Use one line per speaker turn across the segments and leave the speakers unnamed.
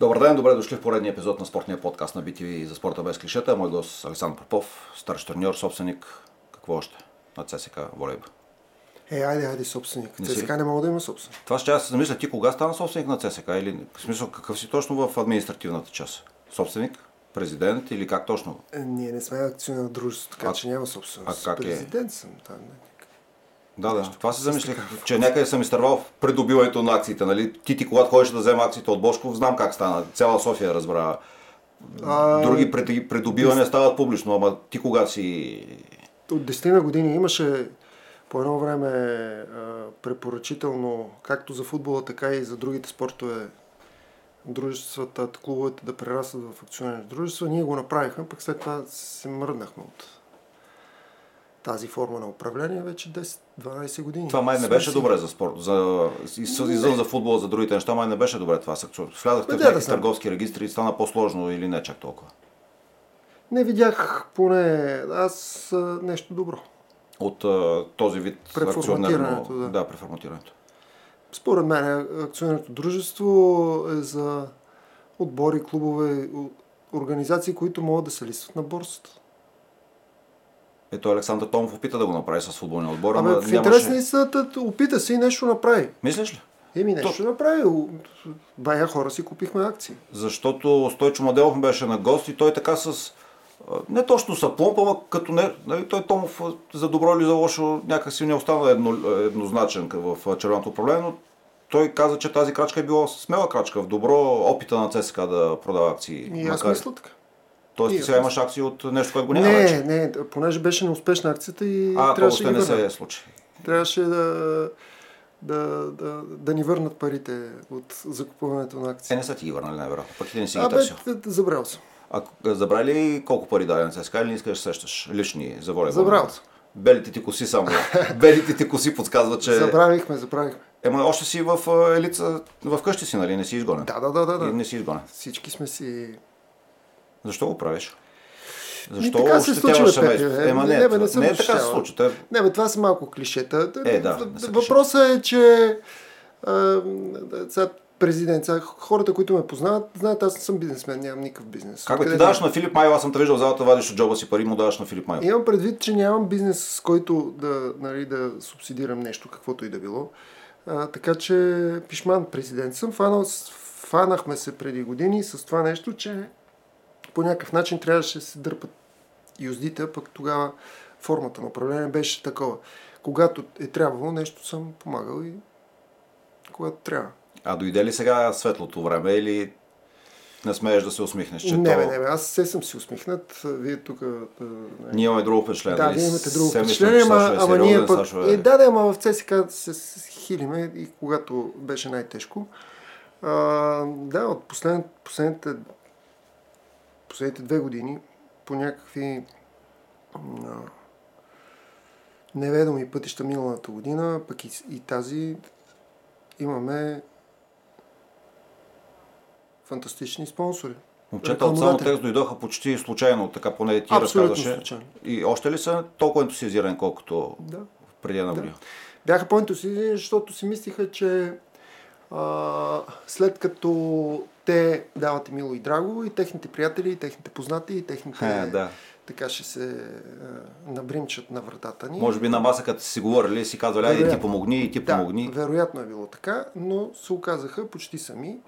Добър ден, добре дошли в поредния епизод на спортния подкаст на BTV за спорта без клишета. Мой гост Александър Попов, старш треньор, собственик, какво още на ЦСК Волейбол.
Е, айде, айде, собственик.
Не си
ЦСК
ли?
не мога да има собственик.
Това ще аз се замисля, ти кога стана собственик на ЦСК или в смисъл какъв си точно в административната част? Собственик, президент или как точно?
Е, ние не сме акционерно дружество, така
А-
че няма собственост.
а как е?
Президент съм там. не.
Да, да. Това се замислих, че някъде съм изтървал в придобиването на акциите. Нали? Ти, ти когато ходиш да взема акциите от Бошков, знам как стана. Цяла София разбра.
А,
Други придобивания стават публично, ама ти кога си...
От 10 на години имаше по едно време препоръчително, както за футбола, така и за другите спортове, дружествата, клубовете да прерастват в акционерни дружества. Ние го направихме, пък след това се мръднахме от тази форма на управление вече 10-12 години.
Това май не беше добре за спорт. За, извън за футбола, за другите неща, май не беше добре това. Влязахте в някакви търговски регистри и стана по-сложно или не чак толкова.
Не видях поне аз нещо добро.
От а, този вид
Преформатирането,
акционерно...
да.
да, преформатирането.
Според мен акционерното дружество е за отбори, клубове, организации, които могат да се листват на борсата.
Ето Александър Томов опита да го направи с футболния отбор,
Абе, в интерес на
нямаше...
истината, опита се и нещо направи.
Мислиш ли?
Еми, нещо направи. О, Бая хора си купихме акции.
Защото Стойчо Маделов беше на гост и той така с... Не точно са пломб, ама като не... Нали, той Томов за добро или за лошо някакси не остана едно, еднозначен в червеното управление, но той каза, че тази крачка е била смела крачка, в добро опита на ЦСКА да продава акции.
И аз мисля така.
Тоест
и
ти сега имаш акции от нещо, което го няма
Не,
вече.
не, понеже беше неуспешна акцията и
А,
трябваше да
не се случи.
Трябваше да, да, да, да ни върнат парите от закупуването на
Те
акции.
не са ти ги върнали най-вероятно, пък ти не си ги търсил.
забрал съм.
А забрали ли колко пари даде на ЦСКА или не искаш да се сещаш лични за волейбол?
Забрал съм.
Белите ти коси само. Белите ти коси подсказват, че...
Забравихме, забравихме.
Ема още си в елица, в къщи си, нали? Не си изгонен.
Да, да, да, да.
И не си изгонен.
Всички сме си...
Защо го правиш? Защо
така се случва, бе.
Ема не,
Не, бе, не
не, не е така се случва. Те-
Не, бе, това са малко клишета.
Е, да,
Въпросът е, че а, сега президент, сега хората, които ме познават, знаят, аз не съм бизнесмен, нямам никакъв бизнес.
Как ти даваш
знам?
на Филип Майо, аз съм те виждал в залата, вадиш от джоба си пари, му даваш на Филип Майо.
Имам предвид, че нямам бизнес, с който да, нали, да субсидирам нещо, каквото и да било. А, така че пишман президент съм. Фанал, фанахме се преди години с това нещо, че по някакъв начин трябваше да се дърпат юздите, пък тогава формата на управление беше такова. Когато е трябвало, нещо съм помагал и когато трябва.
А дойде ли сега светлото време или не смееш да се усмихнеш, че
не,
то...
не, бе, аз се съм си усмихнат. Вие тук... нали,
Ние имаме друго впечатление.
Да, вие имате друго впечатление, ама,
е
ама ние пък...
Е...
Е, да, да, ама в ЦСК се, хилиме и когато беше най-тежко. А, да, от послед, последните, последните две години по някакви а, неведоми пътища миналата година, пък и, и тази имаме фантастични спонсори.
Момчета от само текст дойдоха почти случайно, така поне ти
Абсолютно
разказваше.
случайно.
И още ли са толкова ентусиазирани, колкото
Да.
преди една
Да.
година?
Бяха по-ентусиазирани, защото си мислиха, че а, след като те дават и мило и драго, и техните приятели, и техните познати, и техните
Е, да.
така ще се а, набримчат на вратата ни.
Може би на маса, като си говорили, си казвали, айде ти помогни и ти
да,
помогни.
вероятно е било така, но се оказаха почти сами.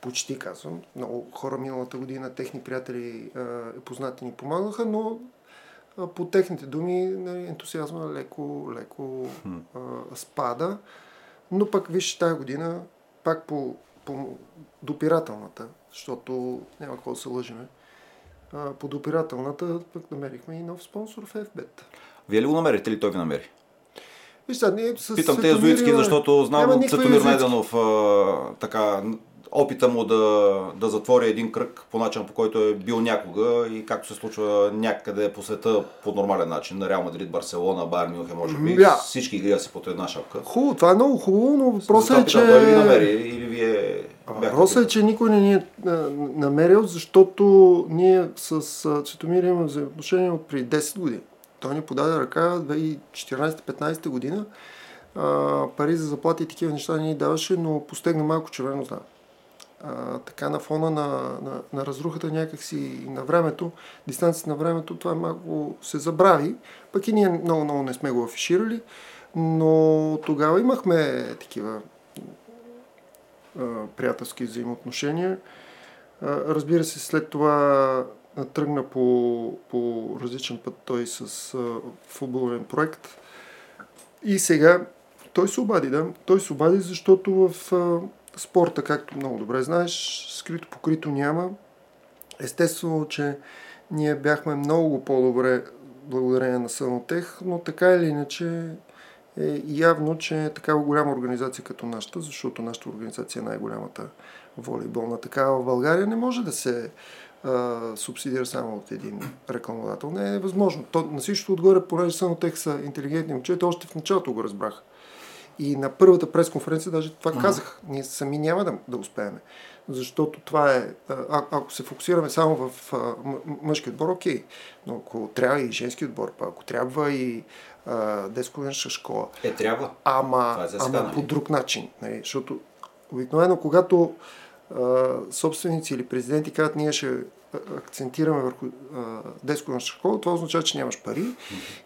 Почти казвам. Много хора миналата година, техни приятели а, и познати ни помагаха, но а, по техните думи нали, ентусиазма леко, леко а, спада. Но пък виж тази година, пак по, по допирателната, защото няма какво да се лъжиме, а, по допирателната пък намерихме и нов спонсор в FBET.
Вие ли го намерите или той ви намери?
Виж сега, ние с
Питам те
имаме-
защото знам Цветомир а, така, опита му да, да затвори един кръг по начин, по който е бил някога и както се случва някъде по света по нормален начин. На Реал Мадрид, Барселона, Байер Мюнхен, може би.
Да.
Всички игри да си под една шапка.
Хубаво, това е много хубаво, но въпросът е, че...
питам, той ли ви намери или вие
Въпросът е, че никой не ни е намерил, защото ние с Цветомир имаме взаимоотношения от преди 10 години. Той ни подаде ръка 2014-15 година. А, пари за заплати и такива неща не ни даваше, но постегна малко червено знаме. Така на фона на, на, на разрухата някакси и на времето, дистанцията на времето, това малко се забрави. Пък и ние много-много не сме го афиширали, но тогава имахме такива а, приятелски взаимоотношения. А, разбира се, след това тръгна по, по различен път той с а, футболен проект. И сега той се обади, да. Той се обади, защото в а, спорта, както много добре знаеш, скрито покрито няма. Естествено, че ние бяхме много по-добре благодарение на Санотех, но така или иначе е явно, че такава голяма организация като нашата, защото нашата организация е най-голямата волейболна такава в България, не може да се а, субсидира само от един рекламодател. Не е възможно. То, на всичко отгоре, понеже Санотех са интелигентни момчета, още в началото го разбрах. И на първата пресконференция даже това uh-huh. казах. Ние сами няма да, да успеем. Защото това е, а, ако се фокусираме само в а, мъжки отбор, окей. Но ако трябва и женски отбор, па ако трябва и детско школа.
Е, трябва.
Ама, е ама нали? по друг начин. Нали? Защото обикновено, когато а, собственици или президенти казват, ние ще акцентираме върху детско школа, това означава, че нямаш пари.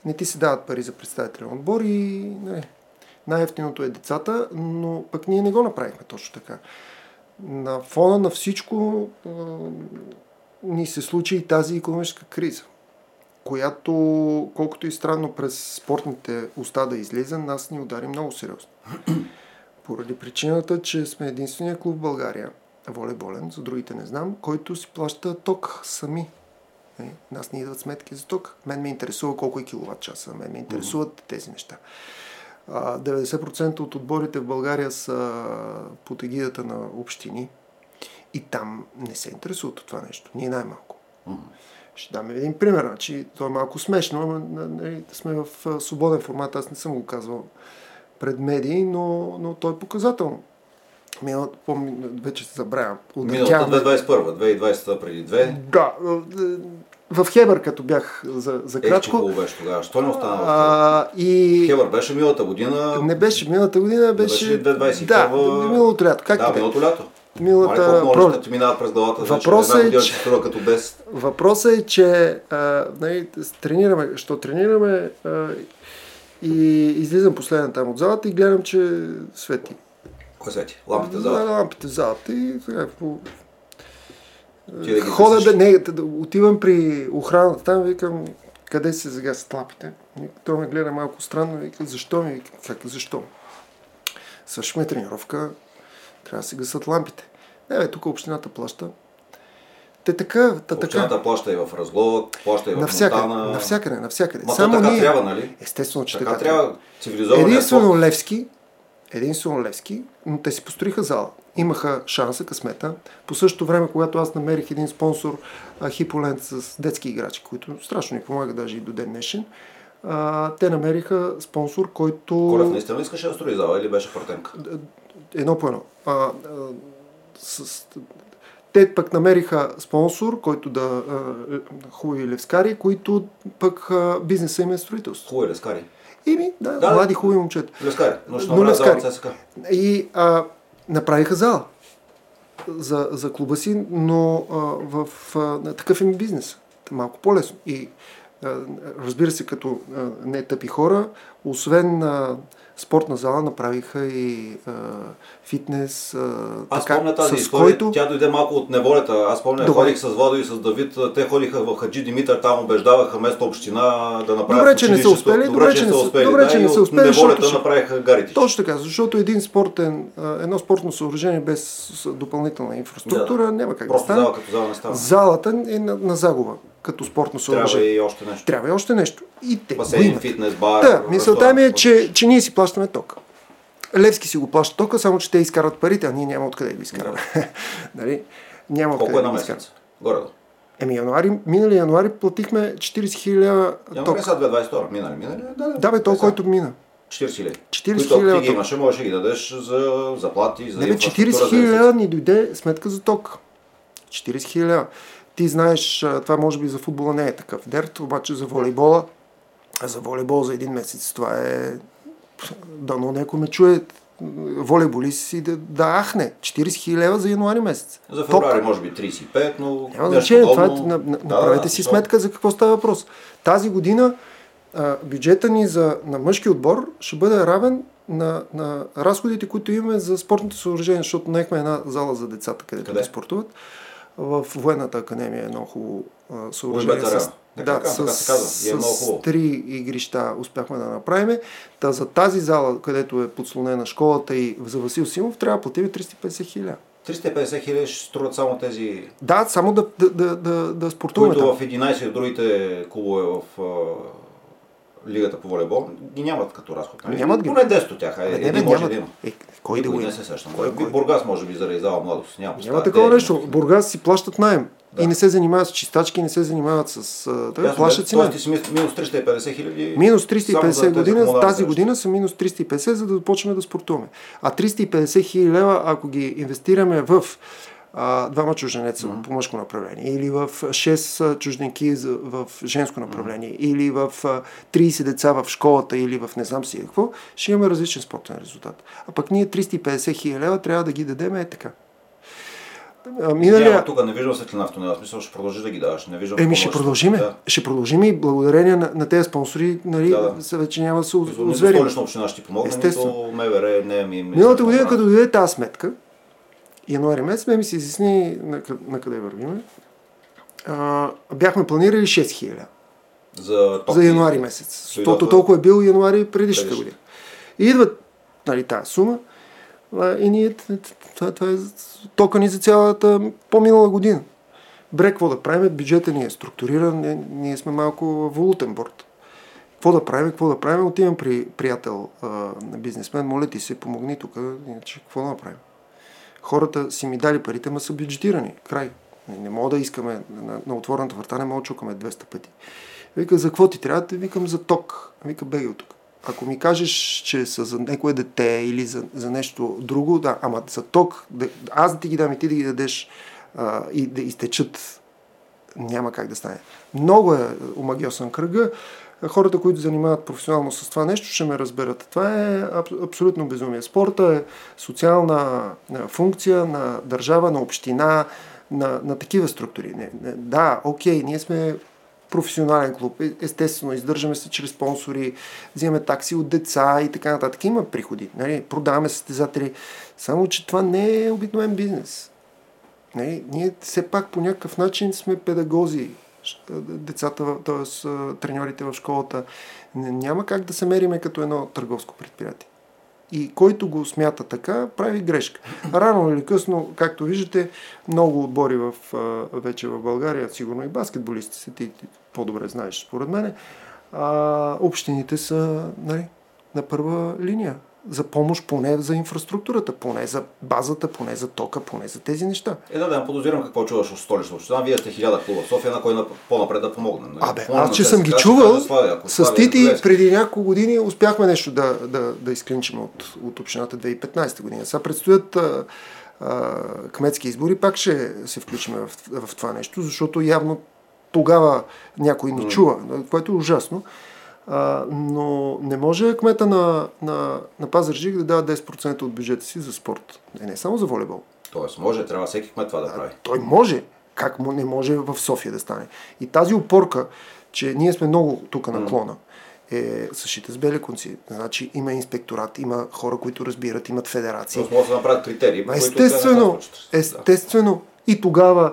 Не ти се дават пари за представителен отбор и нали, най-ефтиното е децата, но пък ние не го направихме точно така. На фона на всичко а, ни се случи и тази економическа криза, която, колкото и странно през спортните уста да излиза, нас ни удари много сериозно. Поради причината, че сме единствения клуб в България, волейболен, за другите не знам, който си плаща ток сами. Е, нас ни идват сметки за ток. Мен ме интересува колко е киловатт часа, мен ме интересуват тези неща. 90% от отборите в България са под егидата на общини и там не се интересуват от това нещо. Ние най-малко. Mm-hmm. Ще дам един пример. Значи, то е малко смешно, но нали, сме в свободен формат. Аз не съм го казвал пред медии, но, но той е показателно. Помня, вече се забравям.
Миналата 2021, 2020 преди две.
Да, в Хебър, като бях за, за кратко.
Е, беше тогава. Що не остана? А, и... Хебър беше миналата година.
Не беше миналата година, беше...
беше 2021.
Да, миналото лято. Как
да, миналото лято.
Миналата...
Мали, ти минават през главата,
въпросът
е, че... като без.
Въпросът е, че а, нали, тренираме, що тренираме а, и излизам последен там от залата и гледам, че свети.
Кой свети? Лампите в залата?
Лампите в залата и сега, по, да Хода да, не, да, отивам при охраната там, викам, къде се сега с лампите? Той ме гледа малко странно, вика, защо ми? Вика, как, защо? Свършваме тренировка, трябва да се гасат лампите. Не, бе, тук общината плаща. Те така, та така.
Общината плаща и в Разлог, плаща и в
навсякъде,
Монтана.
Навсякъде, навсякъде.
Ма Само така ние... трябва, нали?
Естествено, че
така, така трябва. Цивилизован
Единствено Левски, единствено Левски, но те си построиха зала имаха шанса, късмета. По същото време, когато аз намерих един спонсор, Хиполент с детски играчи, които страшно ни помага даже и до ден днешен, а, те намериха спонсор, който...
Колев наистина искаше да строи зала или беше партенка?
Едно по едно. А, а, с, те пък намериха спонсор, който да а, хубави левскари, които пък а, бизнеса им е строителство.
Хубави левскари?
Ими, да, да, млади хубави момчета.
Левскари,
но, но левскари. И а, направиха зала за, за клуба си, но а, в а, такъв им бизнес. Малко по-лесно. И а, разбира се, като а, не тъпи хора, освен а, спортна зала направиха и а, фитнес. А,
Аз така, помня тази история, който... тя дойде малко от неволята. Аз помня, Добре. ходих с Водо и с Давид, те ходиха в Хаджи Димитър, там убеждаваха место община да направят
Добре, че не са успели. Добре, добре че не са успели. Добре, да, че не са успели.
Неволята защото... направиха гарите.
Точно така, защото един спортен, едно спортно съоръжение без допълнителна инфраструктура да, няма как
да стане.
Зала,
като зала не става.
Залата е на, на загуба като спортно съоръжение.
Трябва и още нещо.
Трябва и още нещо. И те
Басейн, фитнес, бар.
Да, мисълта ми е, че, че ние си плащаме тока. Левски си го плаща тока, само че те изкарат парите, а ние няма откъде да ги изкараме. нали? Няма
Колко е на месец? Горе
Еми, януари, минали януари платихме 40 хиляди
ток. Януари 2022, минали, минали? Да,
да, бе, то, който мина.
40 хиляди.
40 хиляди.
ти ги имаше, можеш да ги дадеш за заплати, за
Не, бе, 40 хиляди ни дойде сметка за ток. 40 хиляди. Ти знаеш, това може би за футбола не е такъв дерт, обаче за волейбола, за волейбол за един месец това е... Дано някой ме чуе, волейболист си да, да ахне. 40 хиляди лева за януари месец.
За феврари може би 35, но...
Няма значение, това е, на, на, направете да, си да, сметка за какво става въпрос. Тази година а, бюджета ни за, на мъжки отбор ще бъде равен на, на разходите, които имаме за спортните съоръжения, защото наехме една зала за децата, където Къде? да спортуват. В военната академия е много хубаво съоръжение. С,
да, така, с, така се казва. И е много хубаво.
три игрища успяхме да направим. Та за тази зала, където е подслонена школата и за Васил Симов, трябва да платим 350 хиляди.
350 хиляди ще струват само тези...
Да, само да, да, да, да, да спортуваме
Които там. в 11 от другите клубове в Лигата по волейбол ги нямат като разход. Нали?
Нямат ги.
Поне 10 от тях. Е,
не,
не, може да има.
Е, кой да го
не се сещам. Кой, кой? Бургас може би заради зала младост. Няма,
Няма такова нещо. Бургас си плащат найем. Да. И не се занимават с чистачки, не се занимават с... Да, плащат си
найем. ти си минус 350 хиляди.
Минус 350 година, тази година са минус 350, за да започнем да спортуваме. А 350 хиляди лева, ако ги инвестираме в двама чужденеца mm-hmm. по мъжко направление, или в 6 чужденки в женско направление, mm-hmm. или в 30 деца в школата, или в не знам си какво, ще имаме различен спортен резултат. А пък ние 350 хиляди лева трябва да ги дадем е така.
Миналия... Няма, тук не виждам светлина в тунела. Смисъл ще продължи да ги даваш. Не виждам
Еми ще продължим. Да. Ще продължим и благодарение на, на тези спонсори, нали, да, да. вече няма да се озверим.
Столична община ще ти помогне, нито МВР, не ми...
Миналата година, като дойде тази сметка, януари месец, ме ми се изясни на, на къде вървиме. А, бяхме планирали 6000
за,
за януари месец. Защото толкова е бил януари предишната година. И идват нали, тази сума и ние, това, това е тока ни за цялата по-минала година. Бре, какво да правим? Бюджета ни е структуриран, ние, ние сме малко валутен борт. Какво да правим? Какво да правим? Отивам при приятел а, бизнесмен, моля ти се, помогни тук, иначе какво да направим? Хората си ми дали парите, ма са бюджетирани. Край. Не, мога да искаме на, на отворената врата, не мога да чукаме 200 пъти. Вика, за какво ти трябва? Да викам за ток. Вика, беги от тук. Ако ми кажеш, че са за някое дете или за, за нещо друго, да, ама за ток, да, аз да ти ги дам и ти да ги дадеш а, и да изтечат, няма как да стане. Много е омагиосен кръга хората, които занимават професионално с това нещо, ще ме разберат. Това е абсолютно безумие. Спорта е социална функция на държава, на община, на, на такива структури. Не, не, да, окей, ние сме професионален клуб. Е, естествено, издържаме се чрез спонсори, взимаме такси от деца и така нататък. Има приходи. Нали? Продаваме състезатели. Само, че това не е обикновен бизнес. Нали? Ние все пак по някакъв начин сме педагози децата, т.е. треньорите в школата. Няма как да се мериме като едно търговско предприятие. И който го смята така, прави грешка. Рано или късно, както виждате, много отбори в, вече в България, сигурно и баскетболисти, ти, ти по-добре знаеш, според мен, общините са нали, на първа линия за помощ поне за инфраструктурата, поне за базата, поне за тока, поне за тези неща.
Е, да, да, подозирам какво чуваш от столична община. Вие сте хиляда клуба в София, на кой на по-напред да помогне. Нали?
Абе, аз че съм ги чувал, с Тити преди няколко години успяхме нещо да, да, да изклинчим от, от общината 2015 година. Сега предстоят а, а, кметски избори, пак ще се включим в, в това нещо, защото явно тогава някой ни чува, което е ужасно. А, но не може кмета на, на, на Пазарджик да дава 10% от бюджета си за спорт. Не, не само за волейбол.
Тоест може, трябва всеки кмет това да прави.
А, той може. Как му не може в София да стане? И тази опорка, че ние сме много тук на клона, е съшита с бели конци. Значи има инспекторат, има хора, които разбират, имат федерации.
Тоест може да направят критерии.
Естествено, естествено. И тогава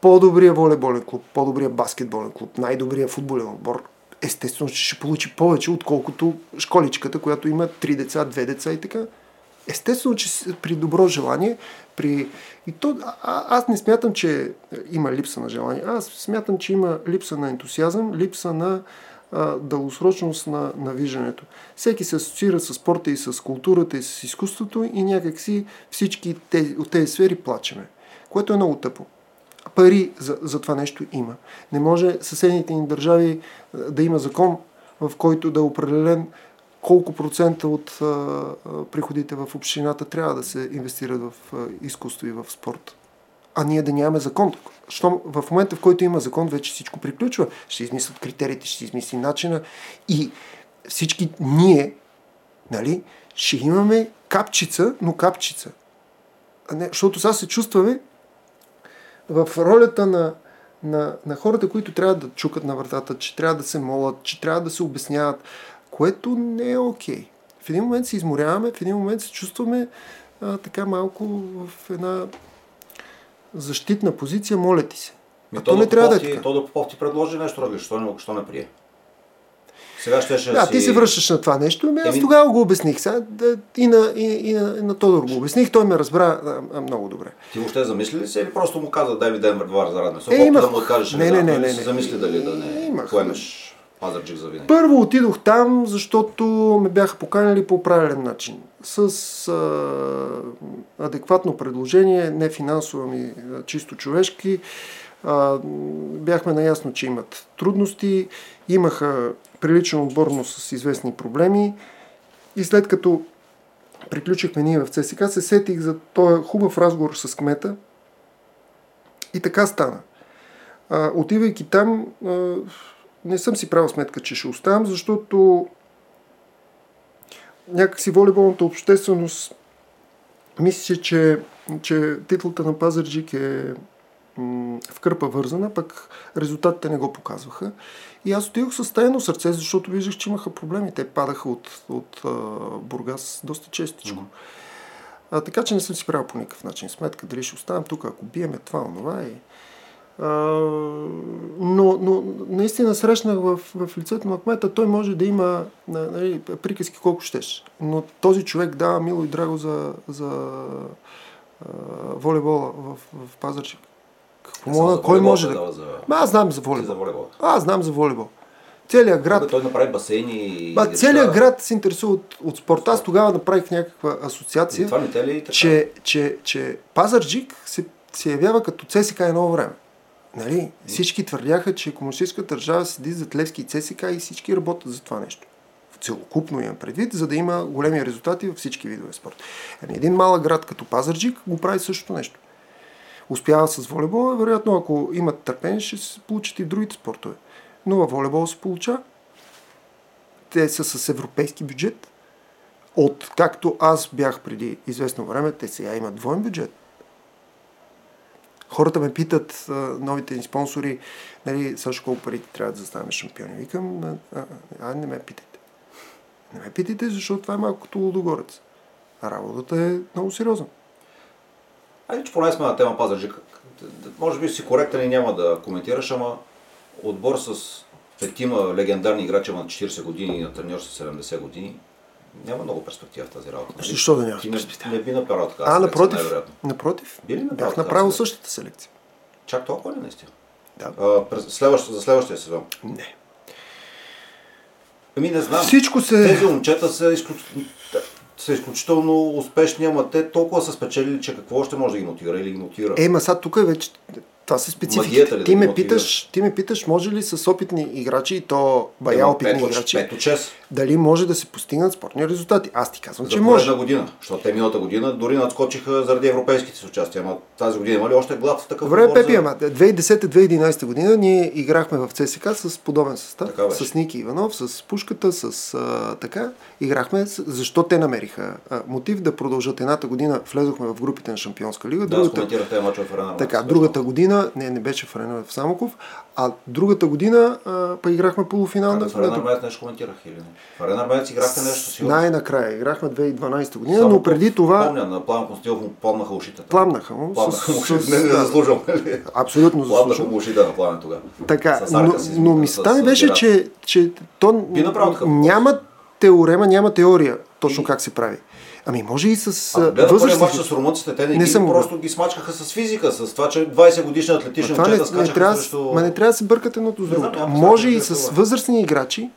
по-добрия волейболен клуб, по-добрия баскетболен клуб, най-добрия футболен отбор естествено че ще получи повече, отколкото школичката, която има три деца, две деца и така. Естествено, че при добро желание, при... И то, а, аз не смятам, че има липса на желание. Аз смятам, че има липса на ентусиазъм, липса на а, дългосрочност на, на виждането. Всеки се асоциира с спорта и с културата и с изкуството и някакси всички тези, от тези сфери плачеме, което е много тъпо пари за, за това нещо има. Не може съседните ни държави да има закон, в който да е определен колко процента от а, а, приходите в общината трябва да се инвестират в а, изкуство и в спорт. А ние да нямаме закон. Що в момента, в който има закон, вече всичко приключва. Ще измислят критериите, ще измисли начина и всички ние Нали? Ще имаме капчица, но капчица. А не, защото сега се чувстваме в ролята на, на, на хората, които трябва да чукат на вратата, че трябва да се молят, че трябва да се обясняват, което не е окей. Okay. В един момент се изморяваме, в един момент се чувстваме а, така малко в една защитна позиция, моля ти се.
Ми, а то, то не трябва да е така. То да Попов ти предложи нещо различно, що не, що не прие? Сега ще, ще
да, си... ти се връщаш на това нещо. Ами аз тогава го обясних. Сега, да, и, на, и, и, на, и на Тодор го обясних. Той ме разбра а, а, много добре.
Ти въобще замисли ли се или просто му каза дай ми ден вървар за радне? Е, имах... да му откажеш
не, не, не, не, не,
не. замисли дали да не имах... поемеш Пазарджик за винаги?
Първо отидох там, защото ме бяха поканили по правилен начин. С а, адекватно предложение, не финансово, ми чисто човешки. А, бяхме наясно, че имат трудности, имаха приличен отборно с известни проблеми и след като приключихме ние в ЦСК, се сетих за този хубав разговор с кмета и така стана. А, отивайки там, а, не съм си правил сметка, че ще оставам, защото някакси волейболната общественост мисля, че, че титлата на Пазарджик е в кърпа вързана, пък резултатите не го показваха. И аз отидох с тайно сърце, защото виждах, че имаха проблеми. Те падаха от, от а, Бургас доста честичко. Mm-hmm. А, така че не съм си правил по никакъв начин сметка дали ще оставам тук, ако биеме това, онова. И... А, но, но наистина срещнах в, в лицето на кмета, той може да има нали, приказки колко щеш. Но този човек дава мило и драго за, за волейбола в, в Пазарчик.
Какво кой може да... За...
аз знам за волейбол. За волейбол. Аз знам за волейбол. Целият град...
Той направи басейни
Ба, целият град се интересува от, от спорта. Аз тогава направих някаква асоциация,
това не те ли така?
че, че, че Пазарджик се, се явява като ЦСК едно време. Нали? Всички твърдяха, че комунистическата държава седи зад Левски и ЦСК и всички работят за това нещо. Целокупно имам предвид, за да има големи резултати във всички видове спорт. Ами един малък град като Пазарджик го прави същото нещо успява с волейбола, вероятно ако имат търпение, ще се получат и в другите спортове. Но във волейбол се получа. Те са с европейски бюджет. От както аз бях преди известно време, те сега имат двоен бюджет. Хората ме питат, новите ни спонсори, нали, също колко пари трябва да заставаме шампиони. Викам, а, а, а, не ме питайте. Не ме питайте, защото това е малко като лудогорец. Работата е много сериозна.
Айде, че поне сме на тема Пазарджик. Може би си коректен и няма да коментираш, ама отбор с петима легендарни играчи на 40 години и на треньор с 70 години, няма много перспектива в тази работа.
Нали? Защо да няма перспектива?
Не, не би направил така.
А, напротив. Напротив. Би ли направил Бях направил същата селекция.
Чак толкова ли наистина?
Да.
А, следващ, за следващия сезон?
Не.
Ами не знам.
Всичко се...
Тези момчета са изключително са изключително успешни, ама те толкова са спечелили, че какво още може да ги мотивира или ги мотивира.
Е, ма сега тук е вече това са специфики. Ти, да ме питаш, ти ме питаш, може ли с опитни играчи и то бая Ема, опитни пет, играчи,
пет, пет,
дали може да се постигнат спортни резултати? Аз ти казвам,
За
че може.
За година, защото те миналата година дори надскочиха заради европейските си участия, ама тази година има ли още глад в такъв
Време, Пепи, ама 2010-2011 година ние играхме в ЦСК с подобен състав, с Ники Иванов, с Пушката, с а, така. Играхме, защо те намериха а, мотив да продължат едната година, влезохме в групите на Шампионска лига.
Да, другата... мачове в Арена.
Така, другата година, не, не беше в Арена в Самоков, а другата година а, па играхме полуфинал.
на в Арена нещо коментирах или не? В Арена Армеец играхте нещо
си. Най-накрая играхме 2012 година, Само но преди това...
Помня, на Пламен Констилов му пламнаха ушите.
Пламнаха му.
Пламнаха му ушите. Не, не заслужил.
Абсолютно
заслужил. Пламнаха му ушите на Пламен тогава.
Така, но, но мисълта ми беше, че, че то няма теорема, няма теория точно как се прави. Ами може и с
възрастни. матч с румънците, те не, не ги, съм просто ги смачкаха с физика, с това, че 20 годишни атлетични момчета
скачаха не трябва, срещу... Ма не трябва да се бъркат едното с другото. Може и с възрастни играчи,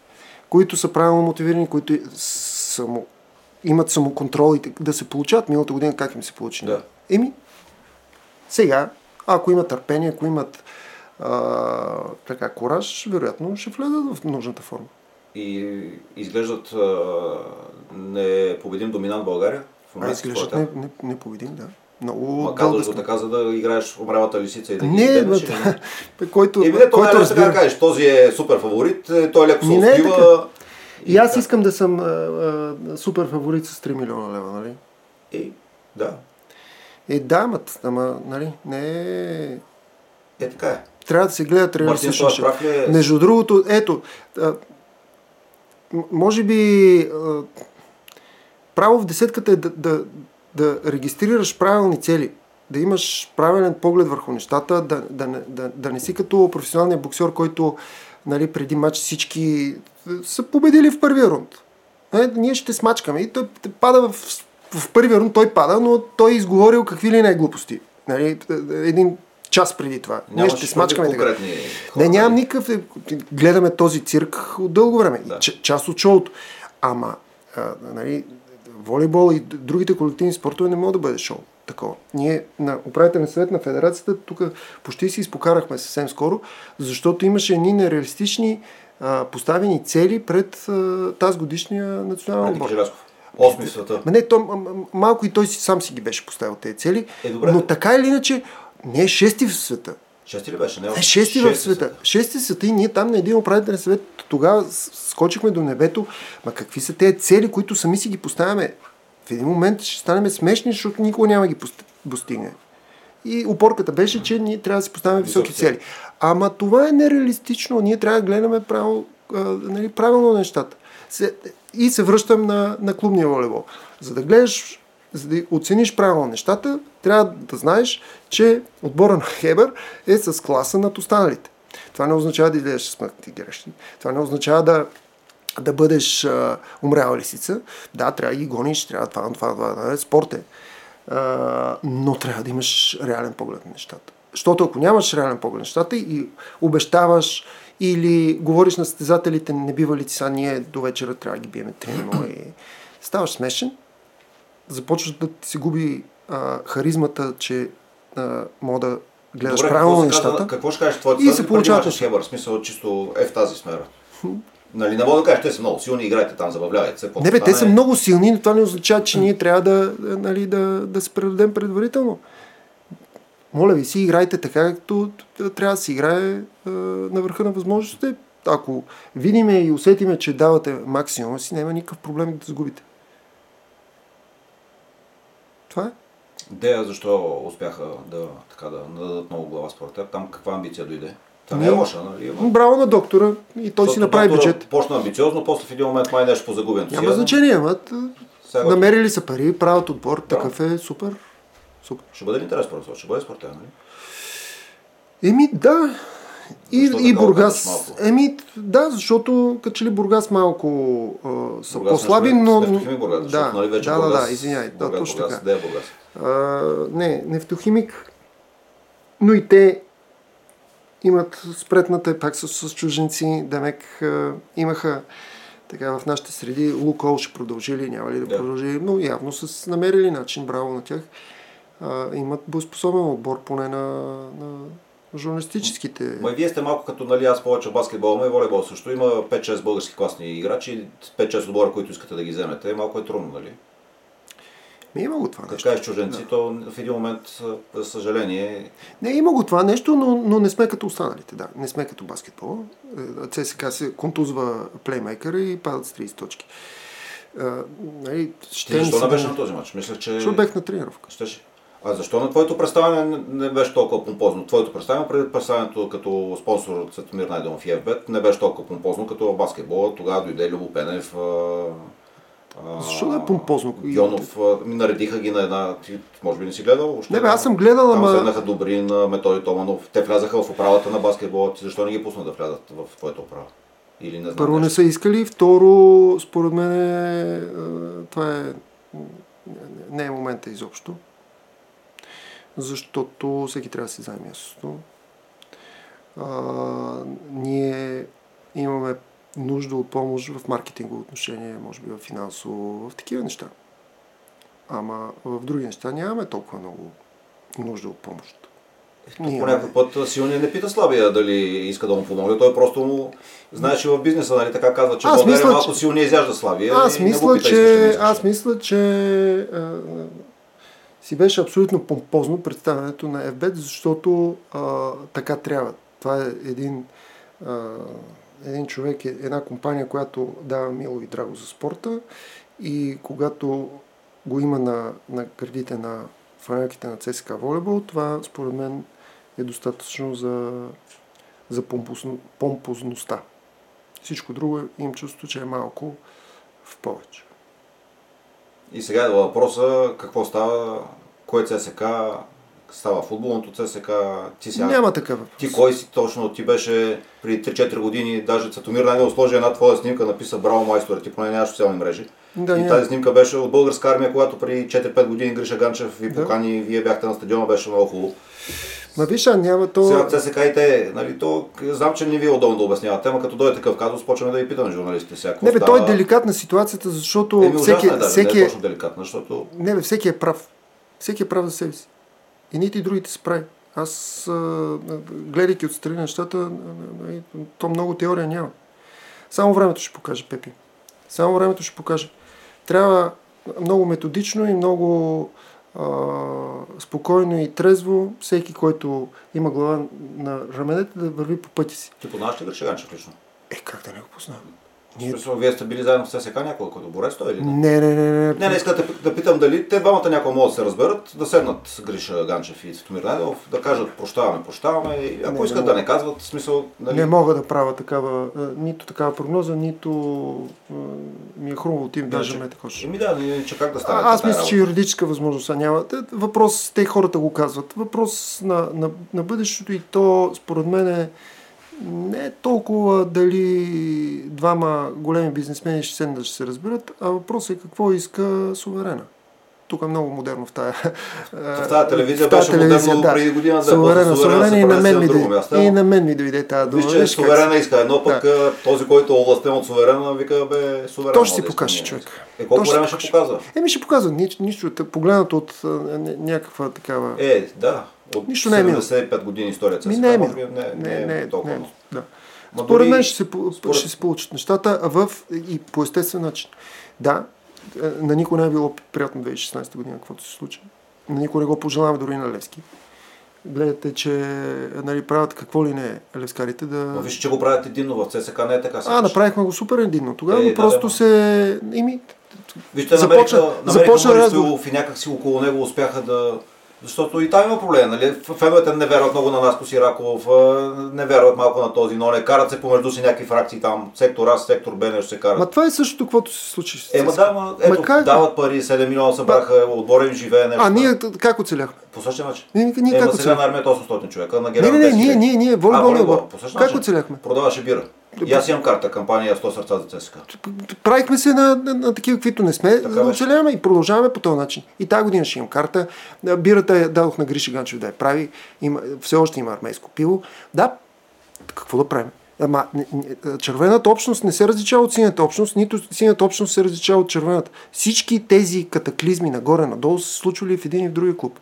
които са правилно мотивирани, които само, имат самоконтрол и да се получат. Миналата година как им се получи?
Да.
Еми, сега, ако имат търпение, ако имат а, така кораж, вероятно ще влезат в нужната форма.
И изглеждат а, непобедим доминант България?
В а, изглеждат не, не, непобедим, да. Много
Ма казваш го така, за да играеш умрелата лисица и да
ги Не, бе, който,
Ами, не, който, който разбира... да кажеш, този е супер фаворит, е, той леко се успива.
И, и аз така... искам да съм а, а, супер фаворит с 3 милиона лева, нали?
И, да.
Е, да, ама, ама нали, не е...
Е, така е.
Трябва да се гледат реалистично.
Е...
Между другото, ето, а, може би право в десетката е да, да, да регистрираш правилни цели, да имаш правилен поглед върху нещата, да, да, да, да не си като професионалния боксер, който нали, преди матч всички са победили в първия рунд. Е, ние ще смачкаме. И той пада в, в първия рунд, той пада, но той е изговорил какви ли не глупости. Нали, един час преди това.
Нямаш
ние ще смачкаме така. Не, нямам никакъв. Гледаме този цирк от дълго време.
Да.
Ч, част от шоуто. Ама, а, нали, волейбол и другите колективни спортове не могат да бъде шоу. Такова. Ние на управителен съвет на федерацията тук почти си изпокарахме съвсем скоро, защото имаше едни нереалистични а, поставени цели пред а, тази годишния национален отбор.
Осми света.
Не, то, малко и той си, сам си ги беше поставил тези цели.
Е, добре.
Но така или иначе, не е шести в света.
Шести ли беше? Не,
е, шести, в света. Шести света и ние там на един управителен съвет тогава скочихме до небето. Ма какви са тези цели, които сами си ги поставяме? В един момент ще станем смешни, защото никога няма ги постигне. И опорката беше, че ние трябва да си поставяме високи цели. Ама това е нереалистично. Ние трябва да гледаме право, а, нали, правилно нещата. Се, и се връщам на, на клубния волейбол. За да гледаш, за да оцениш правилно нещата, трябва да знаеш, че отбора на Хебър е с класа над останалите. Това не означава да излезеш с мъкти грешни. Това не означава да, да бъдеш а, умряла лисица. Да, трябва да ги гониш, трябва това, това, това, това, спорт е. А, но трябва да имаш реален поглед на нещата. Защото ако нямаш реален поглед на нещата и обещаваш или говориш на състезателите, не бива ли ние до вечера трябва да ги биеме 3 и ставаш смешен, започваш да ти се губи а, харизмата, че а, мога да гледаш Добре, правилно нещата.
Каза, какво ще кажеш твоята
и се получават
Хебър, смисъл чисто е в тази смера. Нали, не мога да кажеш, те са много силни, играйте там, забавлявайте се.
Не, бе, те са много силни, но това не означава, че ние трябва да, нали, да, да се предадем предварително. Моля ви си, играйте така, както трябва да се играе на върха на възможностите. Ако видиме и усетиме, че давате максимума си, няма никакъв проблем да загубите. Това е.
Дея, защо успяха да, така, да нададат много глава според теб? Там каква амбиция дойде? Това не е лоша, нали?
Браво на доктора и той си направи бюджет.
Почна амбициозно, после в един момент май нещо позагубен.
Няма значение, ама намерили са пари, правят отбор, да. такъв е супер. супер.
Ще бъде ли интерес според Ще бъде спортен, нали?
Еми да, и, и Бургас. Еми, да, защото като че ли Бургас малко а, са
Бургас
по-слаби, но...
Нефтохимик Бургас, защото,
да,
нали, вече
да,
Бургас,
да, да, извиняй.
Бургас,
да, точно
Бургас,
така.
Де е Бургас?
А, не, нефтохимик, но и те имат спретната пак с, с чуженци, Демек а, имаха така в нашите среди, Лукол ще продължи ли, няма ли да, да. продължи, но явно са намерили начин, браво на тях. А, имат боеспособен отбор поне на, на журналистическите.
Ма вие сте малко като нали, аз повече баскетбол, но и волейбол също. Има 5-6 български класни играчи, 5-6 отбора, които искате да ги вземете. Малко е трудно, нали?
Ми има го това
нещо. Така е чуженци, да. то в един момент, за съжаление...
Не, има го това нещо, но, но не сме като останалите, да. Не сме като баскетбол. Е, ЦСКА се контузва плеймейкъра и падат с 30 точки. А, нали,
ще Ти защо не беше на този матч? Мислех, че...
Защото бех на тренировка.
Щеше. А защо на твоето представяне не беше толкова помпозно? Твоето представяне преди представянето като спонсор от Светомир Найденов и FBET не беше толкова помпозно като в баскетбола. Тогава дойде Любо Пенев,
защо да е помпозно?
Гьонов, ми наредиха ги на една... Ти, може би не си гледал? Още
не, бе, аз съм гледал,
ама...
Там
седнаха Добрин, Методи Томанов. Те влязаха в управата на баскетбола. Ти защо не ги пусна да влязат в твоята управа? Или не знам
Първо
нещо?
не са искали, второ, според мен е, това е... Не е момента изобщо защото всеки трябва да си вземе мястото. Ние имаме нужда от помощ в маркетингово отношение, може би в финансово, в такива неща. Ама в други неща нямаме толкова много нужда от помощ.
Ние, по някакъв път силния не пита слабия дали иска да му помогне. Той просто му знаеш в бизнеса, нали така казва, че аз мисля, малко че... силния изяжда слабия.
Аз мисля, пита, че, аз мисля, че си беше абсолютно помпозно представянето на FBET, защото а, така трябва. Това е един а, един човек е една компания, която дава мило и драго за спорта и когато го има на, на градите на фанелките на ЦСКА волейбол, това според мен е достатъчно за, за помпозно, помпозността. Всичко друго им чувство, че е малко в повече.
И сега е въпроса какво става, кое ЦСК става футболното ЦСК, ти сега...
Няма въпрос.
Ти кой си точно? Ти беше преди 3-4 години, даже Цатомир Найденов сложи една твоя снимка, написа Браво майстор, ти поне нямаш социални мрежи.
Да,
и
няма.
тази снимка беше от българска армия, когато преди 4-5 години Гриша Ганчев ви
Да.
покани, вие бяхте на стадиона, беше много хубаво.
Ма виж, а няма то...
Сега ЦСК и те, нали, то, знам, че не ви е удобно да обяснявате, ама като дойде такъв казус, почваме да ви питаме журналистите сега.
Не бе, той е деликатна ситуацията, защото
Еми,
всеки,
ужасна е, даже,
всеки,
не
е,
е точно деликатна, защото
не бе, всеки е прав. Всеки е прав за себе си. И нито и другите се прави. Аз, гледайки отстрани нещата, то много теория няма. Само времето ще покаже, Пепи. Само времето ще покаже. Трябва много методично и много спокойно и трезво всеки, който има глава на раменете, да върви по пътя си.
ти познаваш ли Гриша Ганчев лично?
Е, как да не го познавам? Ние...
смисъл, вие сте били заедно в ССК някой, като борец той или не?
Не, не, не, не.
Не, не, иска да, питам дали те двамата някой могат да се разберат, да седнат Гриша Ганчев и Светомир Найденов, да кажат прощаваме, прощаваме, и ако
Не,
искат
не
да не казват, смисъл, нали,
Не мога да правя такава, нито такава прогноза, нито ми е хрумво от им, даже ме такова.
Еми да, не, че как да стане.
А, аз мисля, че юридическа възможност няма. Въпрос, те хората го казват. Въпрос на, на, на бъдещето и то, според мен, е не е толкова дали двама големи бизнесмени ще седнат да ще се разберат, а въпросът е какво иска суверена. Тук е много модерно в тая.
В тази телевизия
в тая
беше
телевизия,
модерно преди година да
Суверена,
после
суверена и на, мен ми дойде,
място.
и на мен ми дойде тази дума.
Виж, че суверена иска едно, пък
Да.
този, който е овластен от суверена, вика бе суверена.
То ще си
да
покаже човек.
Е, колко
То ще
време ще показва?
Еми ще показва, нищо, нищо погледнато от някаква такава...
Е, да. От
Нищо не е минало.
75 години историята.
Ми не е минало.
не,
не, не,
толкова.
не,
много.
да.
Ма
Според
дори-
мен ще се, по-
според-
ще се получат нещата в, и по естествен начин. Да, е, на никой не е било приятно 2016 година, каквото се случи. На никой не го пожелаваме дори на Левски. Гледате, че нали, правят какво ли не левскарите да...
Но виж, че го правят единно в ЦСК, не е така.
а,
сякаш.
направихме го супер единно тогава,
Е,
просто
да.
се... Ими,
Вижте,
Започна-
намериха, намериха
започна разговор.
И някакси около него успяха да... Защото и там има проблем, нали? Феновете не вярват много на Наско Сираков, не вярват малко на този, но не карат се помежду си някакви фракции там, сектор А, сектор Б, нещо се карат.
ма това е същото, каквото се случи. с
Ема
ЦСКА.
да, ма, ето,
Ма как?
дават пари, 7 милиона събраха, отбора им живее нещо.
А, ние как оцеляхме?
По същия начин.
Ние, ние
Ема
как
сега на армията 800 човека, на
Не,
генерал
не, не,
10
ние, ние, ние,
волейбол,
Как оцеляхме?
Продаваше бира. И аз имам карта, кампания 100 сърца за ЦСКА.
Правихме се на, на, на такива, каквито не сме,
Така
за да оцеляваме и продължаваме по този начин. И тази година ще имам карта. Бирата я дадох на Гриша Ганчев да я прави. Има, все още има армейско пиво. Да, какво да правим? Ама червената общност не се различава от синята общност, нито синята общност се различава от червената. Всички тези катаклизми нагоре-надолу са се случвали в един и в другия клуб.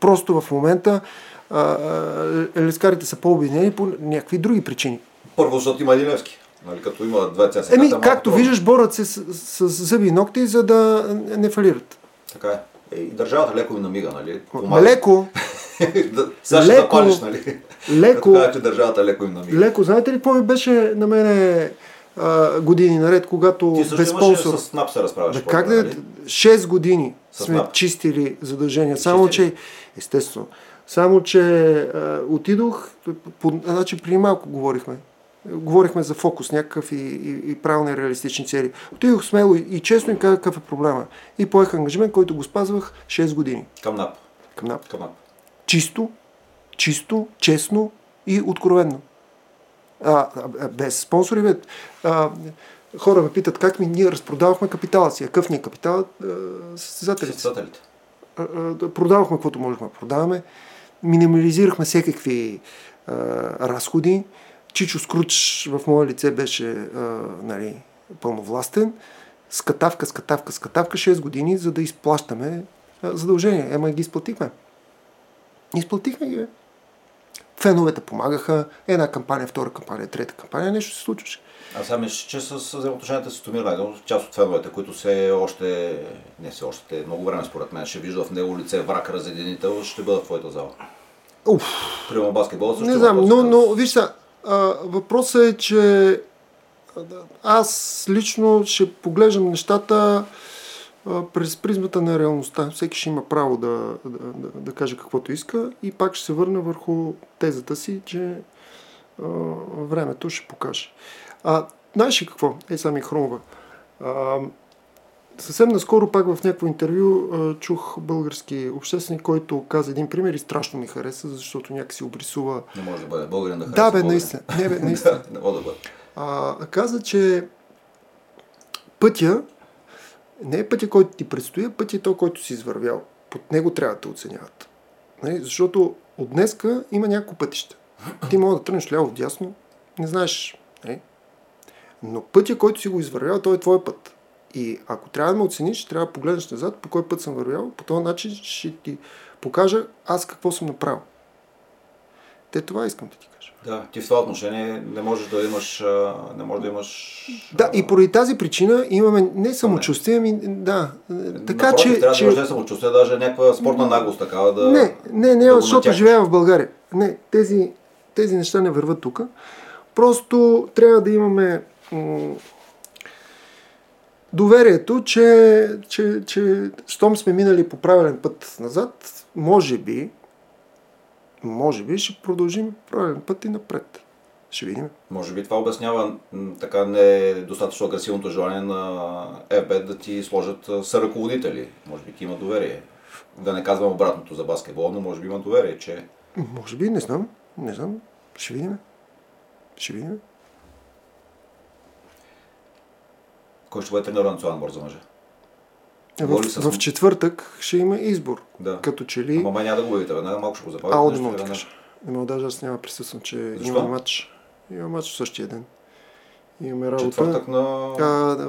Просто в момента а, а, лескарите са по-обединени по някакви други причини.
Първо, защото има един Левски. Нали, като има две ЦСКА.
Еми, както
малко
виждаш, борят се с, с, с зъби и ногти, за да не фалират.
Така е. Е, и държавата леко им намига, нали?
Леко,
да, сега ще
леко-
запалиш, нали?
леко,
Като кажа, че държавата леко им намига.
леко. Знаете ли какво ми беше на мене а, години наред, когато
Ти също
без спонсор?
с НАП се разправяш.
Да, как да...
нали?
6 години
С
сме
НАП.
чистили задължения. Само,
Чистили?
че... Естествено. Само, че а, отидох... По, значи, преди малко говорихме. Говорихме за фокус някакъв и, и, и правилни реалистични цели. Отидох смело и, и честно им казах какъв е проблема. И поех ангажимент, който го спазвах 6 години
Към НАП.
към НАП.
Към НАП.
Чисто, чисто, честно и откровенно. А, а, без спонсори, бе. А, хора ме питат как ми ние разпродавахме капитала си. Какъв ни е капитал? Състезателите.
Състезателите.
Продавахме каквото можехме да продаваме. Минимализирахме всякакви а, разходи. Чичо Скруч в мое лице беше а, нали, пълновластен. Скатавка, скатавка, скатавка 6 години, за да изплащаме а, задължения. Ема ги изплатихме. Изплатихме ги, бе. Феновете помагаха. Една кампания, втора кампания, трета кампания, нещо се случваше.
А сега мисля, че с взаимоотношенията с Томир Найденов, част от феновете, които все още, не все още, много време според мен, ще вижда в него лице враг разединител, ще бъдат в твоята зала.
Уф,
Примерно баскетбол също.
не знам, но, но виж са, а, въпросът е, че аз лично ще поглеждам нещата през призмата на реалността. Всеки ще има право да, да, да, да каже каквото иска и пак ще се върна върху тезата си, че а, времето ще покаже. А, знаеш ли какво? Ей, сами хрумва. А, съвсем наскоро пак в някакво интервю чух български общественик, който каза един пример и страшно ми хареса, защото някакси обрисува...
Не може да бъде българин да хареса
Да, бе,
българин.
наистина. Не, бе, наистина.
не да бъде.
А, каза, че пътя не е пътя, който ти предстои, а пътя е то, който си извървял. Под него трябва да те оценяват. Нали? Защото от днеска има няколко пътища. Ти може да тръгнеш ляво, дясно, не знаеш. Нали? Но пътя, който си го извървял, той е твой път. И ако трябва да ме оцениш, трябва да погледнеш назад, по кой път съм вървял, по този начин ще ти покажа аз какво съм направил. Те това искам да ти кажа.
Да, ти в това отношение не можеш да имаш, не можеш да имаш...
Да, и поради тази причина имаме не самочувствие, ами да. Така
Напротив,
че.
трябва
че...
да самочувствие, даже някаква спортна наглост такава да...
Не, не, не,
да
защото живея в България. Не, тези, тези неща не върват тук. Просто трябва да имаме доверието, че, че, че щом сме минали по правилен път назад, може би, може би ще продължим правилен път и напред. Ще видим.
Може би това обяснява така недостатъчно агресивното желание на FB да ти сложат съръководители. Може би ти има доверие. Да не казвам обратното за баскетбол, но може би има доверие, че
Може би, не знам. Не знам. Ще видим. Ще видим.
Кой ще бъде тренер на национален отбор за мъже.
В,
Говори с-
в четвъртък ще има избор.
Да.
Като че ли...
Ама май няма да го видите, веднага малко ще го забавите.
А, не мога да
веднага.
кажа. Не мога даже аз няма присъствам, че
Защо?
има матч. Има матч в същия ден. Имаме работа.
Четвъртък на...
А,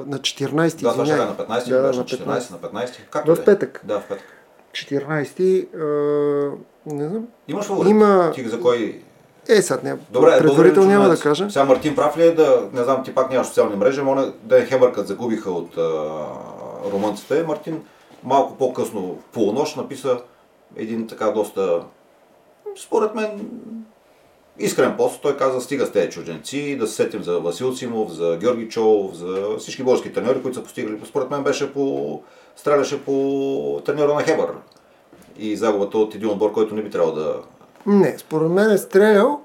на 14,
Да, е
извиняй.
на 15,
Да,
беше
на
на 14,
15.
на 15. Както
В
да е.
петък.
Да, в петък.
14, а, не знам.
Имаш фаворит?
Има-
Ти за кой?
Е, сега не,
Добре,
предварително няма да кажа.
Сега Мартин прав ли е да, не знам, ти пак нямаш социални мрежи, моля да е Хебъркът загубиха от а, румънците. Мартин малко по-късно в полунощ написа един така доста, според мен, искрен пост. Той каза, стига с тези чужденци, да се сетим за Васил Симов, за Георги Чолов, за всички български треньори, които са постигали. Според мен беше по... стреляше по треньора на Хебър. И загубата от един отбор, който не би трябвало да
Не, според мен е стрелял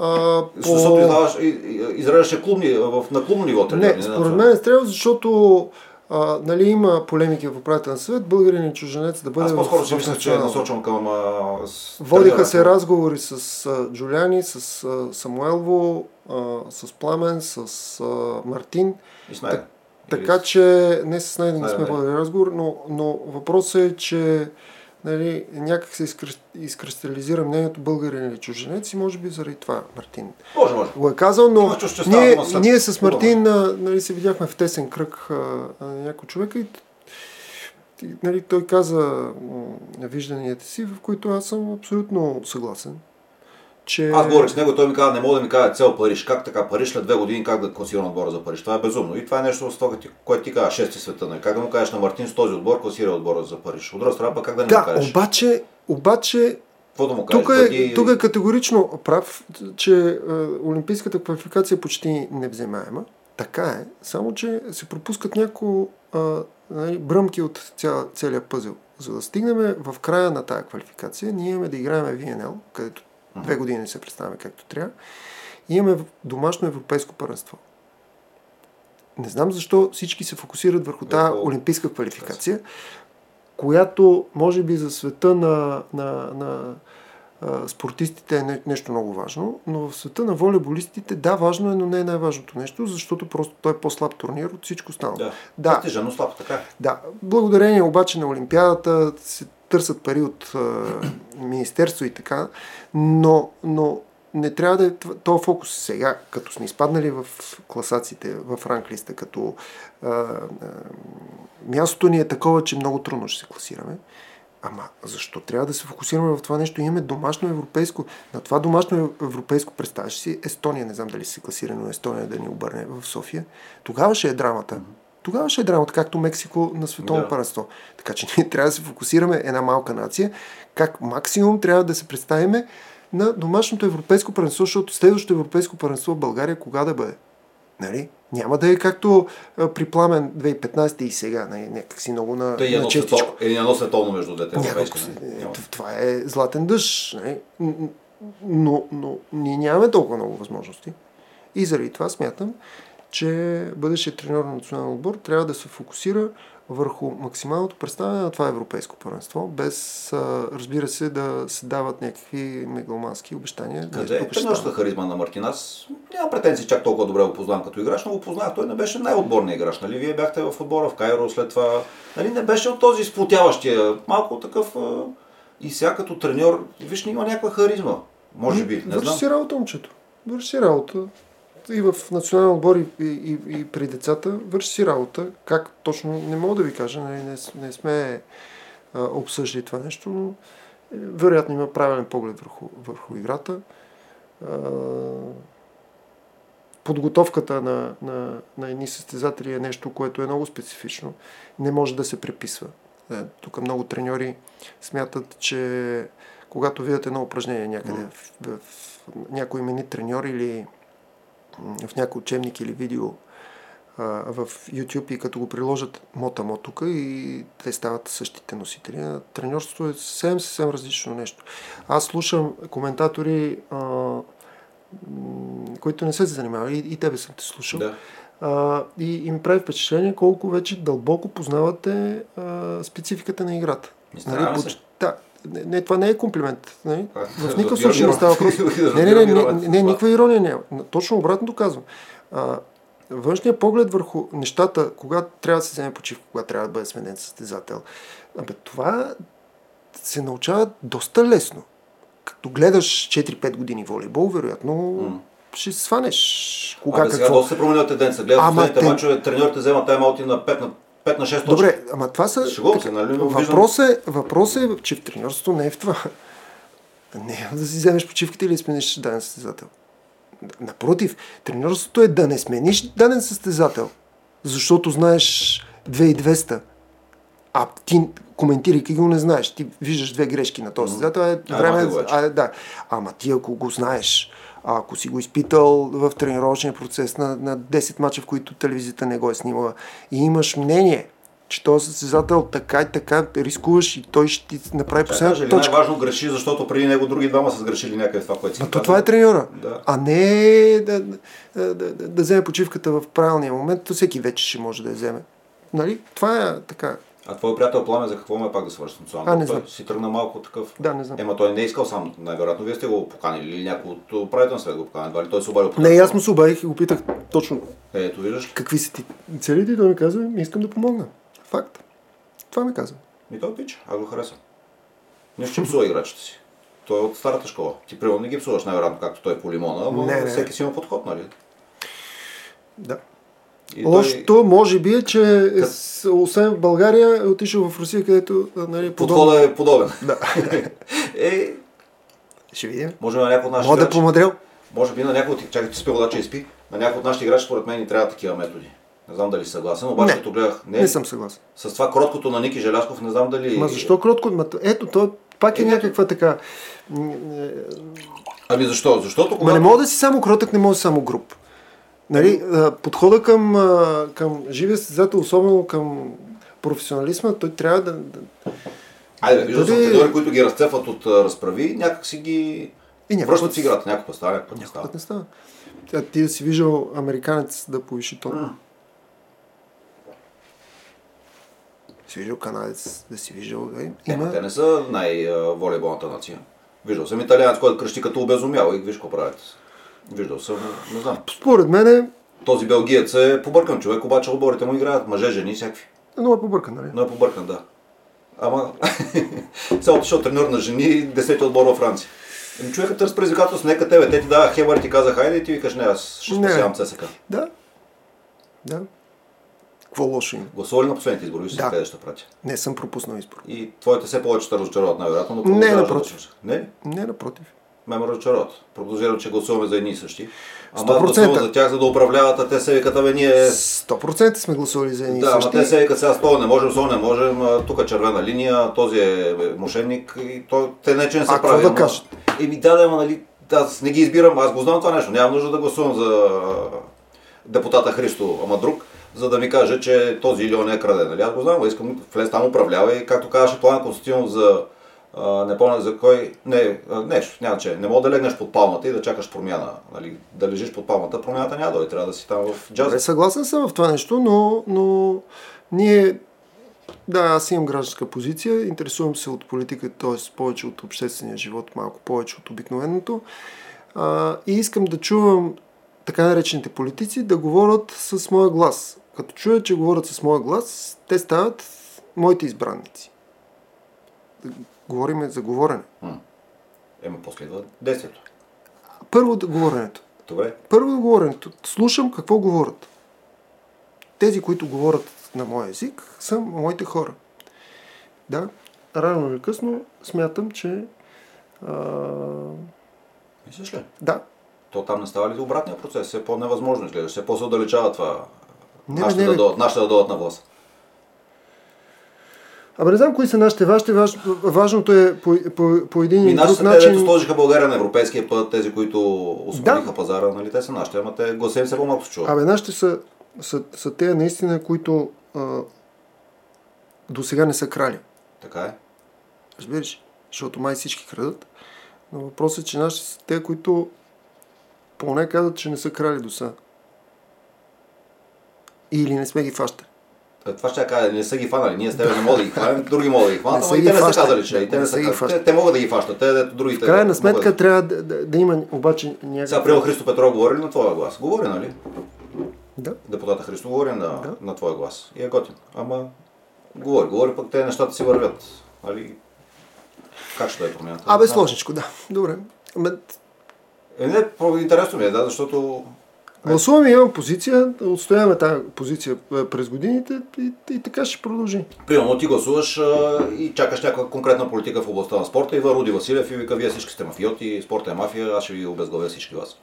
а,
Защото
по...
издаваш, и- и- израеждаше клубни, в, на клубно ниво.
Не, според мен е стрел, защото а, нали, има полемики в управителен съвет, българин и чуженец да бъде
Аз по-скоро си
в
мисля, че е насочен към... А, с
Водиха се разговори с а, Джуляни, с а, Самуелво, а, с Пламен, с а, Мартин.
И с.
Така че не с Найден не сме водили разговор, но, но въпросът е, че нали, някак се изкри- изкристализира мнението българин или чуженец и може би заради това Мартин
Може, може.
го е казал, но
Има
ние,
след
ние с. Мартин нали, се видяхме в тесен кръг а, а, някой човека и, нали, той каза вижданията си, в които аз съм абсолютно съгласен. Че...
Аз говорих с него и той ми каза, не мога да ми каже цел Париж. Как така Париж след две години, как да класирам отбора за Париж? Това е безумно. И това е нещо, което ти казва, шести света. Нали? Как да му кажеш на Мартин с този отбор, класира отбора за Париж? От друга страна, как да не му
Да,
кажеш?
обаче, обаче
Какво да му кажеш?
тук е, тук е категорично прав, че е, олимпийската квалификация е почти невземаема. Така е, само че се пропускат няколко а, нали, бръмки от ця, целия пъзел. За да стигнем в края на тая квалификация, ние имаме да играем VNL, където две години не се представяме както трябва, и имаме домашно европейско първенство. Не знам защо всички се фокусират върху тази
Върху-
олимпийска квалификация, която може би за света на, на, на а, спортистите е не, нещо много важно, но в света на волейболистите да, важно е, но не е най-важното нещо, защото просто той е по-слаб турнир от всичко останало.
Да.
Да.
Тежа, но слаб, така. е.
Да, благодарение обаче на Олимпиадата се търсят пари от Министерство и така, но, но не трябва да е този фокус сега, като сме изпаднали в класациите, в ранглиста, като а, а, мястото ни е такова, че много трудно ще се класираме. Ама защо трябва да се фокусираме в това нещо? Имаме домашно европейско. На това домашно европейско представяш си Естония, не знам дали се класира, Естония да ни обърне в София. Тогава ще е драмата. Тогава ще е драмата, както Мексико на световно
Да.
първенство. Така че ние трябва да се фокусираме една малка нация, как максимум трябва да се представиме на домашното европейско първенство, защото следващото европейско първенство в България кога да бъде? Нали? Няма да е както а, при Пламен 2015 и сега, нали? някакси много на,
Те е
на честичко.
световно, е едно световно между двете нали?
е,
Няма.
това е златен дъжд. Нали? Но, но ние нямаме толкова много възможности. И заради това смятам, че бъдещият треньор на националния отбор трябва да се фокусира върху максималното представяне на това европейско първенство, без, разбира се, да се дават някакви мегалмански обещания.
Къде е
ставаме.
харизма на Мартин? Аз нямам претенции чак толкова добре го познавам като играч, но го познах. Той не беше най-отборният играч. Нали? Вие бяхте в отбора в Кайро, след това нали? не беше от този сплотяващия. Малко такъв и сега като треньор, виж, има някаква харизма. Може би, не
Върши
знам.
си работа, момчето. Върши си работа. И в национален отбор и, и, и, при децата върши си работа. Как точно, не мога да ви кажа, нали, не, не сме а, обсъждали това нещо, но е, вероятно има правилен поглед върху, върху играта. А, подготовката на, на, на едни състезатели е нещо, което е много специфично. Не може да се преписва. Е, Тук много треньори смятат, че когато видят едно упражнение някъде в, в, в някой именит треньор или в някой учебник или видео а, в YouTube и като го приложат мота-мо тук и те стават същите носители. А Треньорството е съвсем, съвсем различно нещо. Аз слушам коментатори, а, които не са се занимавали, и, и тебе съм те слушал.
Да.
А, и, и ми прави впечатление колко вече дълбоко познавате а, спецификата на играта.
Стараме се.
да, не, не, това не е комплимент. Нали? В никакъв случай не става въпрос. Не, не, не, не, не, никаква ирония няма. Точно обратното казвам. А, външният поглед върху нещата, когато трябва да се вземе почивка, когато трябва да бъде сменен състезател, абе, това се научава доста лесно. Като гледаш 4-5 години волейбол, вероятно ще сванеш кога
Абе, сега
какво.
доста се променила тенденция. Гледам последните
те-
мачове, треньорите вземат тайм-аути на 5 на, 5 на 6 точки.
Добре, ама това са...
Шегувам се, нали?
Въпрос е, въпрос е, че в треньорството не е в това. Не е да си вземеш почивката или смениш даден състезател. Напротив, треньорството е да не смениш даден състезател, защото знаеш 2200. А ти коментирайки го не знаеш. Ти виждаш две грешки на този състезател. Е, време, а, да. Ама ти ако го знаеш, а ако си го изпитал в тренировъчния процес на, на 10 мача, в които телевизията не го е снимала и имаш мнение, че този състезател така и така рискуваш и той ще ти направи
Чакай,
последната точка.
Най-важно греши, защото преди него други двама са сгрешили някъде това, което си
А то това е треньора.
Да.
А не да, да, да, да вземе почивката в правилния момент, то всеки вече ще може да я вземе. Нали? Това е така.
А твой приятел Пламен за какво ме е пак да свърши с националната?
А, не
Той
знам.
Си тръгна малко такъв.
Да, не знам.
Ема той не е искал сам, най-вероятно вие сте го поканили или някой от управителен свет го поканили, едва ли той се обадил
Не, аз му се обадих и го питах точно
Е, Ето виждаш,
какви са ти целите и той ми каза, ми искам да помогна. Факт. Това ми каза.
ми той пич, аз го харесвам. Не ще псува играчите си. Той е от старата школа. Ти примерно не ги псуваш най-вероятно, както той по лимона, но
Не, не.
всеки си има подход, нали?
Да.
И
Лошото може би е, че е, с- освен в България е отишъл в Русия, където нали.
Подходът е подобен.
Да.
е,
Ще видим.
може на някой от нашите
Мога да помадрел.
може би на някой от чакай, ти спи вода, че изпи, на някой от нашите играчи, според мен, ни трябва такива методи. Не знам дали съгласен, обаче
Не.
като гледах, не,
Не съм съгласен.
с това кроткото на Ники Желясков, не знам дали...
Ма защо кротко? Ма, ето, то пак е
Е,
някаква така... е,
Ами защо? Защото
Ма
когато...
не мога да си само кротък, не мога да си само груп. Нали, подхода към, към живия състезател, особено към професионализма, той трябва да... да...
Айде, виждал съм
Дали-
треньори, които ги разцепват от разправи, някак си ги...
И някой
Връщат си играта, някой път става, някой път
път не става. А ти да си виждал американец да повиши тон. Си виждал канадец, да си виждал... Да, има...
те не са най-волейболната нация. Виждал съм италианец, който кръщи като обезумял и виж какво правят. Виждал съм, не знам.
Според мен е
Този белгиец е побъркан човек, обаче отборите му играят мъже, жени, всякакви.
много е побъркан, нали?
Но е побъркан, да. Ама, сега отишъл треньор на жени, 10 отбор във Франция. Еми, човекът търси предизвикателство, нека тебе. Те ти даваха хебър, ти казах, хайде и ти викаш, не, аз ще спасявам ЦСКА.
Да. Да. Какво лошо има?
Гласува ли на последните избори? Виж
Да.
къде ще пратя.
Не съм пропуснал избор.
И твоите все повече ще разочароват, най-вероятно, но
Не, напротив.
Не?
Не, напротив.
Ме ме разочароват. Че гласуваме за едни и същи. Ама
100%.
гласувам за тях, за да управляват, а те се викат, абе ние...
100% сме гласували за едни и
Да, ама
същи.
те се викат сега с това не можем, с това не можем, а, тук е червена линия, този е мошенник и то, те не че не са
А, какво
прави.
да
ама-
кажат?
Еми да, да, ама нали, аз не ги избирам, аз го знам това нещо, нямам нужда да гласувам за а, депутата Христо, ама друг, за да ми каже, че този или он е краде. Нали? Аз го знам, искам влез там управлява и както казваше План Константинов за не помня за кой, не, нещо, няма че, не мога да легнеш под палмата и да чакаш промяна. Нали? Да лежиш под палмата, промяната няма да дойде, трябва да си там в джаз.
Добре, съгласен съм в това нещо, но, но ние да, аз имам гражданска позиция, интересувам се от политиката, т.е. повече от обществения живот, малко повече от обикновеното. А, и искам да чувам така наречените политици да говорят с моя глас. Като чуя, че говорят с моя глас, те стават моите избранници. Говориме за говорене.
М. Ема после идва действието.
Първо говоренето.
Добре.
Първо говоренето. Слушам какво говорят. Тези, които говорят на моя език, са моите хора. Да, рано или късно смятам, че а,
Мислиш ли?
да,
То там не става ли обратния процес? Все по-невъзможно изглежда, все по-се отдалечава това.
Не,
нашите,
не,
да дойдат, нашите да дойдат на власт.
Абе не знам кои са нашите. Вашите, важ, важното е по, по, по един
И
друг
нашите, те,
начин...
дето сложиха България на европейския път, тези, които освободиха
Да.
пазара, нали, те са нашите, ама те гласа им се по-малко се чува.
Абе нашите са, са, са те наистина, които а, до сега не са крали.
Така е.
Разбираш? Защото май всички крадат. Но въпросът е, че нашите са те, които поне казват, че не са крали до сега. Или не сме ги фащали.
Е, Това ще кажа, не са ги фанали. Ние с тебе не можем да ги хванем, други могат да ги хванат, ама и те не са казали, че те не са
ги
казали. Те, те могат да ги фащат, те другите.
В крайна сметка
да-
трябва да, да, да има обаче някакъв...
Сега, приема Христо Петров говори ли на твоя глас? Говори, нали?
Да.
Депутата Христо говори на,
Да.
на твоя глас. И е готин. Ама говори, говори, пък те нещата си вървят. Нали? Как ще да е промяната?
Абе, сложничко, да. Добре. Ме,
Е, не, интересно ми е, да, защото
гласуваме, имам позиция, отстояваме тази позиция е, през годините и, и така ще продължи.
Примерно ти гласуваш а, и чакаш някаква конкретна политика в областта на спорта. Идва Руди Василев и вика, вие всички сте мафиоти, спорта е мафия, аз ще ви обезглавя всички вас.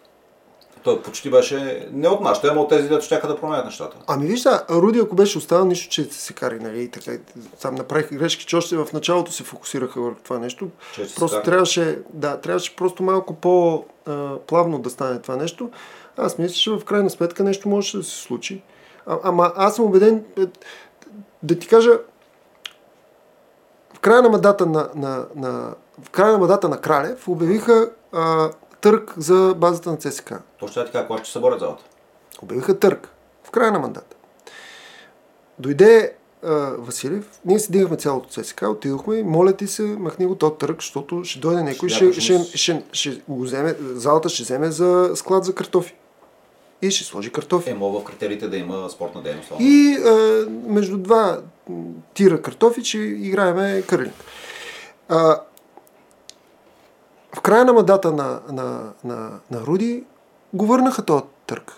Той почти беше не от нашите, ама от тези, дето щяха да променят нещата.
Ами виж, сега, Руди, ако беше останал, нищо, че се кари, нали, и така, сам направиха грешки, че още в началото се фокусираха върху това нещо.
Че
просто трябваше, да, трябваше просто малко по-плавно да стане това нещо. Аз мисля, че в крайна сметка нещо може да се случи. А, ама аз съм убеден, е, да ти кажа, в края на мандата на, на, на, в края на мандата на Кралев обявиха а, търг за базата на ЦСК.
То ще я ти кажа, кога ще съборят залата.
Обявиха търг в края на мандата. Дойде а, Василев, ние си дигахме цялото ЦСК, отидохме, моля ти се, махни го този търг, защото ще дойде някой, ще, ще,
ще
ще, ще го вземе, залата ще вземе за склад за картофи. И ще сложи картофи.
Е, мога в критериите да има спортна дейност.
И а, между два тира картофи, че играеме кърлинг. А, в края на мандата на, на, на, на Руди го върнаха този търг.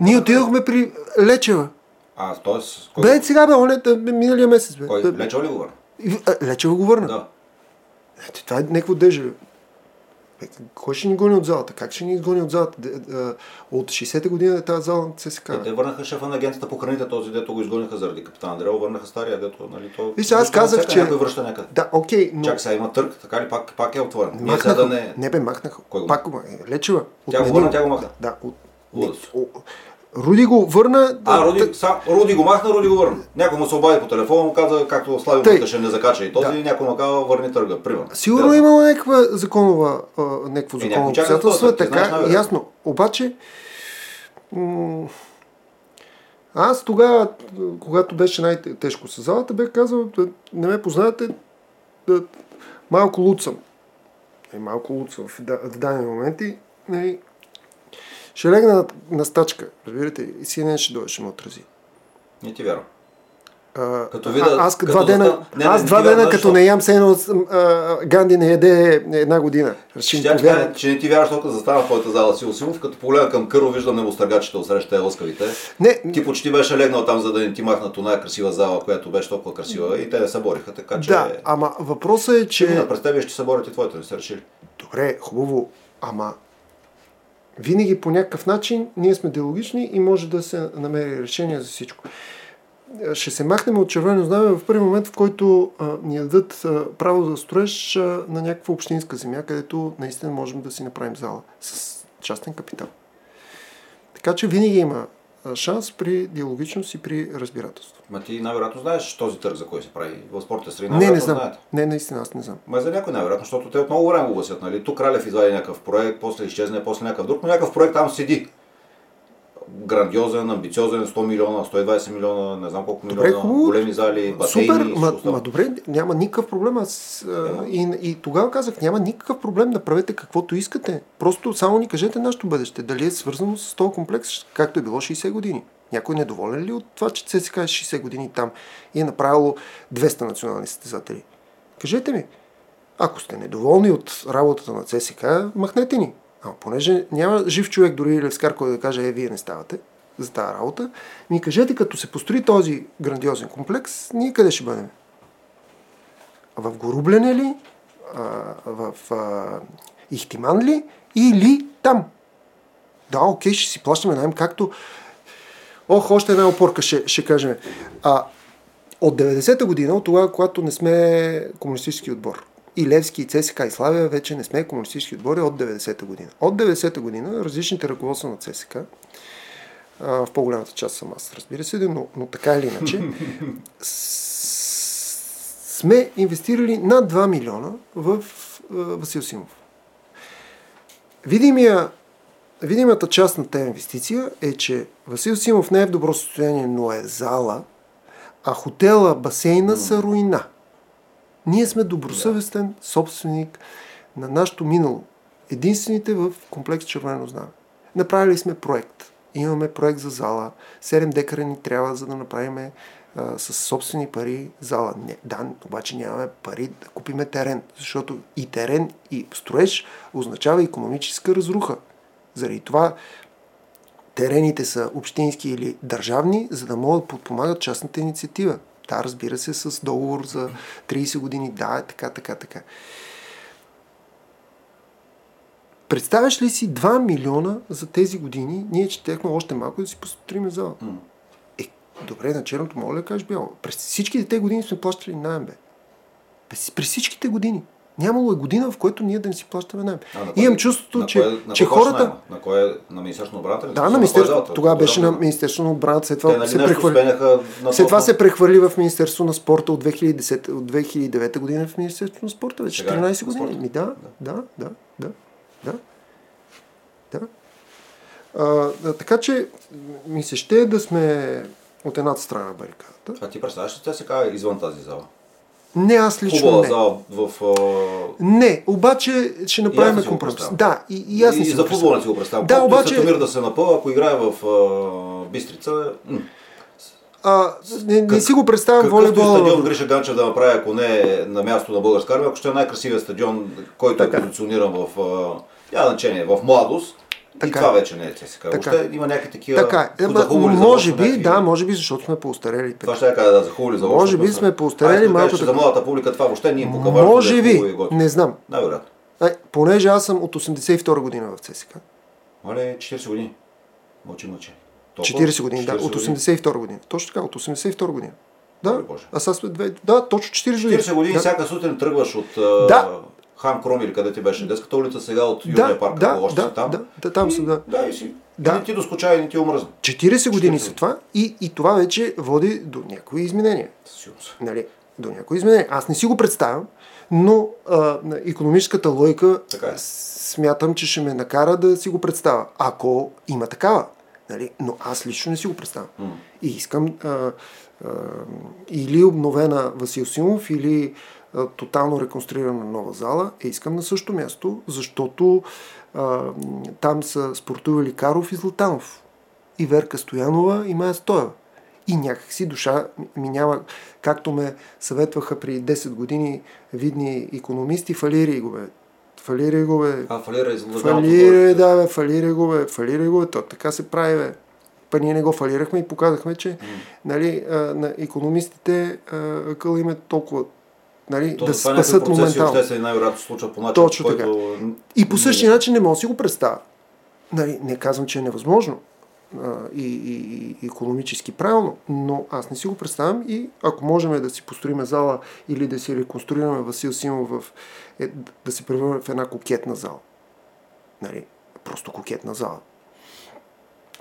Ние отидохме при Лечева.
А, т.е. кой,
Бе, сега бе, оне, бе, миналия месец бе.
кой лечо ли го върна?
Лечева го върна.
Да.
Ето, това е някакво дежавю. Бе, Кой ще ни гони от залата? Как ще ни изгони от залата? От 60-та година е тази зала на ЦСК.
Е, те върнаха шефа на агенцията по храните, този дето го изгониха заради капитан Андрео, върнаха стария, дето, нали, то...
Виж, аз казах,
всяка
че-
Някой връща някъде.
Да, окей, но...
Чак сега има търг, така ли пак, пак е отворен.
Махнаха.
да
Не...
не...
бе, махнаха.
Кой го
Пак го махнаха. Лечева.
Тя го върна, тя го махна.
Да. От... Руди го върна.
А, Руди, сам, Руди го махна, Руди го върна. Някой му се обади по телефона, му каза, както Слави
Тъй.
ще не закача и този,
Да.
някой му казва, върни търга, примерно.
Сигурно
Да.
имало някаква законова, а, някакво
Е,
законово обстоятелство,
знаеш,
така,
най-вероятно.
ясно. Обаче, м- аз тогава, когато беше най-тежко с залата, бях казал, да не ме познавате, да, малко луцам. Е, малко луцам в, да- в дадени моменти. Нали, ще легна на, на стачка, разбирате, и си не ще дойде, ще ме отрази.
Не ти вярвам.
А,
Като
а-
видя-
аз
като
два дена,
не, не,
аз
не
два
ти
дена като не ям а, Ганди не яде една година. Ще
Ще ти кажа, че не ти вярваш, защото застана в твоята зала Сил Симов, като погледна към Кърво, виждам небостъргачите отсреща лъскавите.
Не,
Ти почти беше легнал там, за да не ти махнат оная красива зала, която беше толкова красива и те не се бориха, така че...
да, ама въпросът е,
Че...
че...
През тебе ще се борят и твоите, не са решили.
Добре, хубаво, ама винаги по някакъв начин ние сме диалогични и може да се намери решение за всичко. ще се махнем от червено знаме в първи момент, в който а, ни дадат а, право за строеж а, на някаква общинска земя, където наистина можем да си направим зала с частен капитал. Така че винаги има шанс при диалогичност и при разбирателство.
Ма ти най-вероятно знаеш този търг за кой се прави в спортната среда.
Не, не знам. Знаете. Не, наистина, аз не знам.
Ма за някой най-вероятно, защото те от много време огласят. Нали? Тук Кралев извади някакъв проект, после изчезне, после някакъв друг, но някакъв проект там седи грандиозен, амбициозен, 100 милиона, 120 милиона, не знам колко милиона, добре, хубаво. големи зали, басейни.
Супер, ма, ма добре, няма никакъв проблем. Аз, и, и тогава казах, няма никакъв проблем, направете каквото искате. Просто само ни кажете нашето бъдеще. Дали е свързано с този комплекс, както е било 60 години. Някой недоволен ли от това, че ЦСКА е 60 години там и е направило 200 национални състезатели? Кажете ми. Ако сте недоволни от работата на ЦСК, махнете ни. А понеже няма жив човек, дори Левскар, който да каже, е, вие не ставате за тази работа, ми кажете, като се построи този грандиозен комплекс, ние къде ще бъдем? В Горублене ли? А, в а, Ихтиман ли? Или там? Да, окей, ще си плащаме найем, както... Ох, още една опорка ще, ще кажем. А, от 90-та година, от тогава, когато не сме комунистически отбор, и Левски, и ЦСК, и Славия вече не сме комунистически отбори от 90-та година. От 90-та година различните ръководства на ЦСК, в по-голямата част съм аз, разбира се, но, но така или иначе, сме инвестирали над 2 милиона в Васил Симов. Видимия, видимата част на тази инвестиция е, че Васил Симов не е в добро състояние, но е зала, а хотела, басейна са руина. Ние сме добросъвестен собственик на нашето минало. Единствените в комплекс Червено знаме. Направили сме проект. Имаме проект за зала. 7 декара ни трябва, за да направим а, с собствени пари зала. Не, да, обаче нямаме пари да купиме терен, защото и терен, и строеж означава економическа разруха. Заради това терените са общински или държавни, за да могат да подпомагат частната инициатива. Да, разбира се, с договор за 30 години. Да, така, така, така. Представяш ли си 2 милиона за тези години? Ние четехме още малко да си построим зала. Mm. Е, добре, на черното мога да кажеш бяло. През всичките те години сме плащали найем, бе. През, през всичките години. Нямало е година, в която ние да не си плащаме найем. Имам чувството, на че, кое, на че хората...
Найма? На кое? На Министерството на отбраната?
Да, на Министерството. Тогава беше на Министерството на отбраната. След това, Те, нали, се, прехвърли... след това се прехвърли в Министерството на спорта от 2010, от 2009 година в Министерството на спорта. Вече 14 е години. Ми, да, да, да, да, да. да. А, така че ми се ще да сме от едната страна на барикадата.
А ти представяш ли се казва извън тази зала?
Не, аз лично не.
зала в...
А... Не, обаче ще направим компромис. Да, и, и аз не
и,
си
за футбол не си го представям. Да, обаче... Светомир да се напъва, ако играе в а, Бистрица...
А, не, не си го представям волейбола.
стадион Гриша Ганчев да направи, ако не е на място на българска армия, ако ще е най-красивият стадион, който е така. е позициониран в, а, значение, в младост, така. И това вече не е ЦСКА. Така. Въобще има някакви такива
така. Е, може би, някакви... да, може би, защото сме поостарели.
Това ще кажа да захули за
Може би сме поостарели малко.
За младата публика това въобще не им
показва. Може би, не знам.
Най-вероятно.
понеже аз съм от 82 година в ЦСКА.
Мале, 40 години. Мълчи, мълчи.
40 години, да, от 82 година. Точно така, от 82 година. Да, а сега сме две... Да, точно 40
години. 40 години,
да.
всяка сутрин тръгваш от...
Да,
Хан Кром или къде ти беше детската улица, сега от Южния
да,
парк,
да,
още
да,
си там.
Да, да, там съм, да.
Да, и си. Да. Не ти доскоча и не ти омръзна.
40 години са това и, и това вече води до някои изменения. Нали? До някои изменения. Аз не си го представям, но а, економическата логика
така е.
смятам, че ще ме накара да си го представя. Ако има такава. Нали? Но аз лично не си го представям.
Mm.
И искам а, а, или обновена Васил Симов, или тотално реконструирана нова зала, е искам на същото място, защото а, там са спортували Каров и Златанов. И Верка Стоянова и Майя Стоева. И някакси душа ми няма, както ме съветваха при 10 години видни економисти, фалири го бе. Фалири го бе.
А, фалира
и Фалири, да бе, фалири го бе, фалири го бе. То така се прави бе. Па ние не го фалирахме и показахме, че mm. нали, а, на економистите къл им е толкова нали, То, да се спасат моментално.
се най-вероятно случва по начин,
Точно който... така. И по същия начин не мога да си го представя. Нали, не казвам, че е невъзможно, а, и, и, и економически правилно, но аз не си го представям и ако можем да си построиме зала или да си реконструираме Васил Симов в, е, да се превърне в една кокетна зала. Нали? Просто кокетна зала.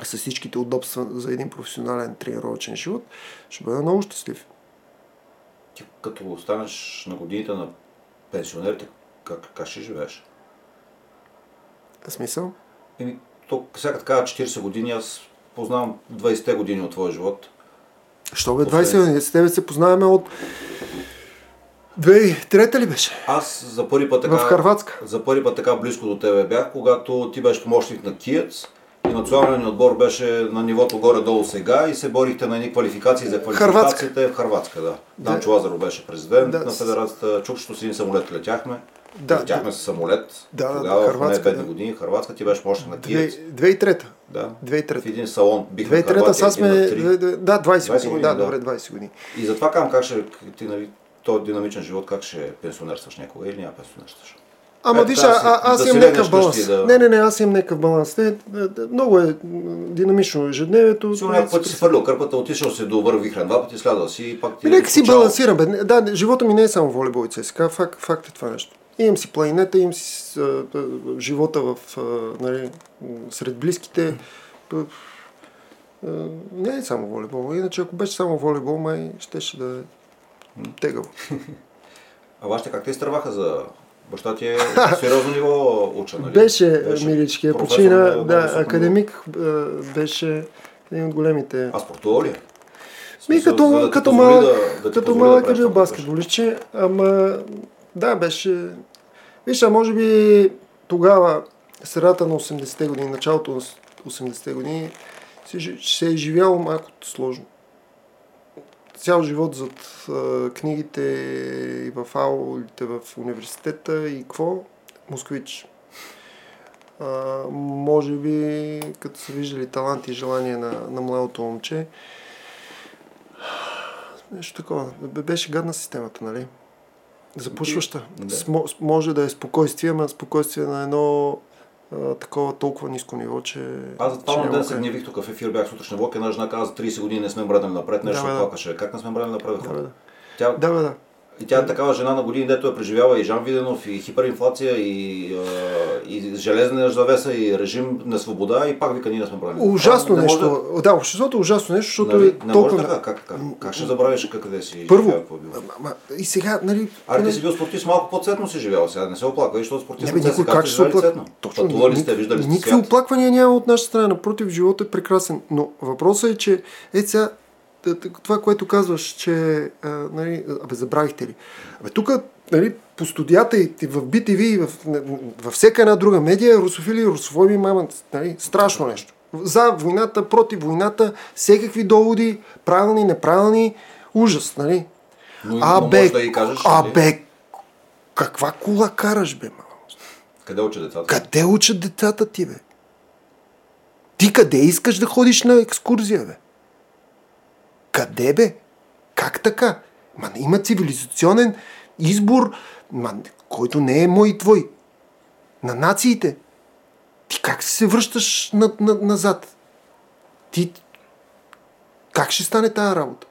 С всичките удобства за един професионален тренировъчен живот, ще бъда много щастлив.
Ти като останеш на годините на пенсионерите, как, как ще живееш?
Смисъл?
Еми, то, сега така 40 години, аз познавам 20-те години от твоя живот.
Що бе 20 години? С тебе се познаваме от 2003 ли беше?
Аз за първи път така...
В Харватска.
За първи път така близко до тебе бях, когато ти беше помощник на Киец и националният отбор беше на нивото горе-долу сега и се борихте на едни квалификации за квалификациите
Харватска.
в Харватска. Да.
Да.
Данчо Лазаро беше президент
Да.
на федерацията. Чукчето си един самолет летяхме.
Да,
Летяхме с самолет.
Да, да,
Тогава,
Хърватска,
в не бедни
да.
години, Харватска, ти беше помощник на Киец.
2003.
Да.
2003.
В един салон бихме
2003 сега сме... Да, 20
20
години. Да,
да.
добре, 20 години.
И затова казвам как ще ти, нали, този динамичен живот, как ще пенсионерстваш някога или няма пенсионерстваш.
Ама
Е,
виж, а, аз
да
имам някакъв баланс.
да-
Не, не, не, аз имам някакъв баланс. Не, е, е, много е динамично ежедневието.
Сигурно някой път си фърлял кърпата, отишъл си до вървихрен два пъти, слядал си и пак ти...
Нека си балансирам. Бе. Да, живота ми не е само волейбол и ЦСКА. Факт, факт е това нещо. Имам си планинета, имам си а, а, живота в, а, нали, сред близките. Не е само волейбол. Иначе ако беше само волейбол, май щеше да е тегаво.
А вашите как те изтърваха за... Баща ти е сериозно ниво учен, нали?
Беше, миличкия,
професор
почина,
на
да,
високо
академик а, беше един от големите.
А спортува ли? е?
Ми,
смисъл,
като,
да
като малък,
да- да
като малък е бил баскетболистче, ама да, беше... Виж, а може би тогава, средата на 80-те години, началото на 80-те години, се, се е живяло малко сложно. Цял живот зад а, книгите и в аулите в университета и какво? Москвич. А, може би, като са виждали талант и желание на, на младото момче, Нещо такова. Бе- Беше гадна системата, нали? Запушваща.
Да.
Смо, може да е спокойствие, ама спокойствие на едно а, такова толкова ниско ниво, че...
Аз за това ден се гневих тук в ефир, бях сутрешна влак, една жена каза, 30 години не сме мръднали напред, нещо
Да, да.
плакаше. Как не сме мръднали напред?
Да, да.
Тя,
Да, бе, да.
И тя е такава жена на години, дето е преживяла и Жан Виденов, и хиперинфлация, и, а, и железна завеса, и режим на свобода, и пак вика, ние не сме правили.
Ужасно
Не може
нещо. Да, обществото е ужасно нещо, защото
Нали,
е
не
толкова...
може така. Как, как, как ще забравиш къде си
Първо,
живял, е
ама, и сега, нали...
Аре, ти си бил спортист, малко по-цветно си живял сега, не се оплаква, защото спортист
Не, бе, никой как ще се оплаква?
Точно. Пътували сте, виждали сте
Никакви оплаквания няма от наша страна. Напротив, живота е прекрасен. Но въпросът е, че е сега, това, което казваш, че а, нали, абе, забравихте ли? Абе, тук нали, по студията и и в BTV и в, във всяка една друга медия, русофили, русофоби, мама, нали, страшно нещо. За войната, против войната, всекакви доводи, правилни, неправилни, ужас, нали?
Но,
А,
но
бе,
да и кажеш,
а,
нали,
бе, каква кола караш, бе, мама?
къде учат децата?
Къде учат децата ти, бе? Ти къде искаш да ходиш на екскурзия, бе? Къде, бе? Как така? Ма има цивилизационен избор, ма, който не е мой и твой. На нациите. Ти как се връщаш на, на, назад? Ти... Как ще стане тази работа?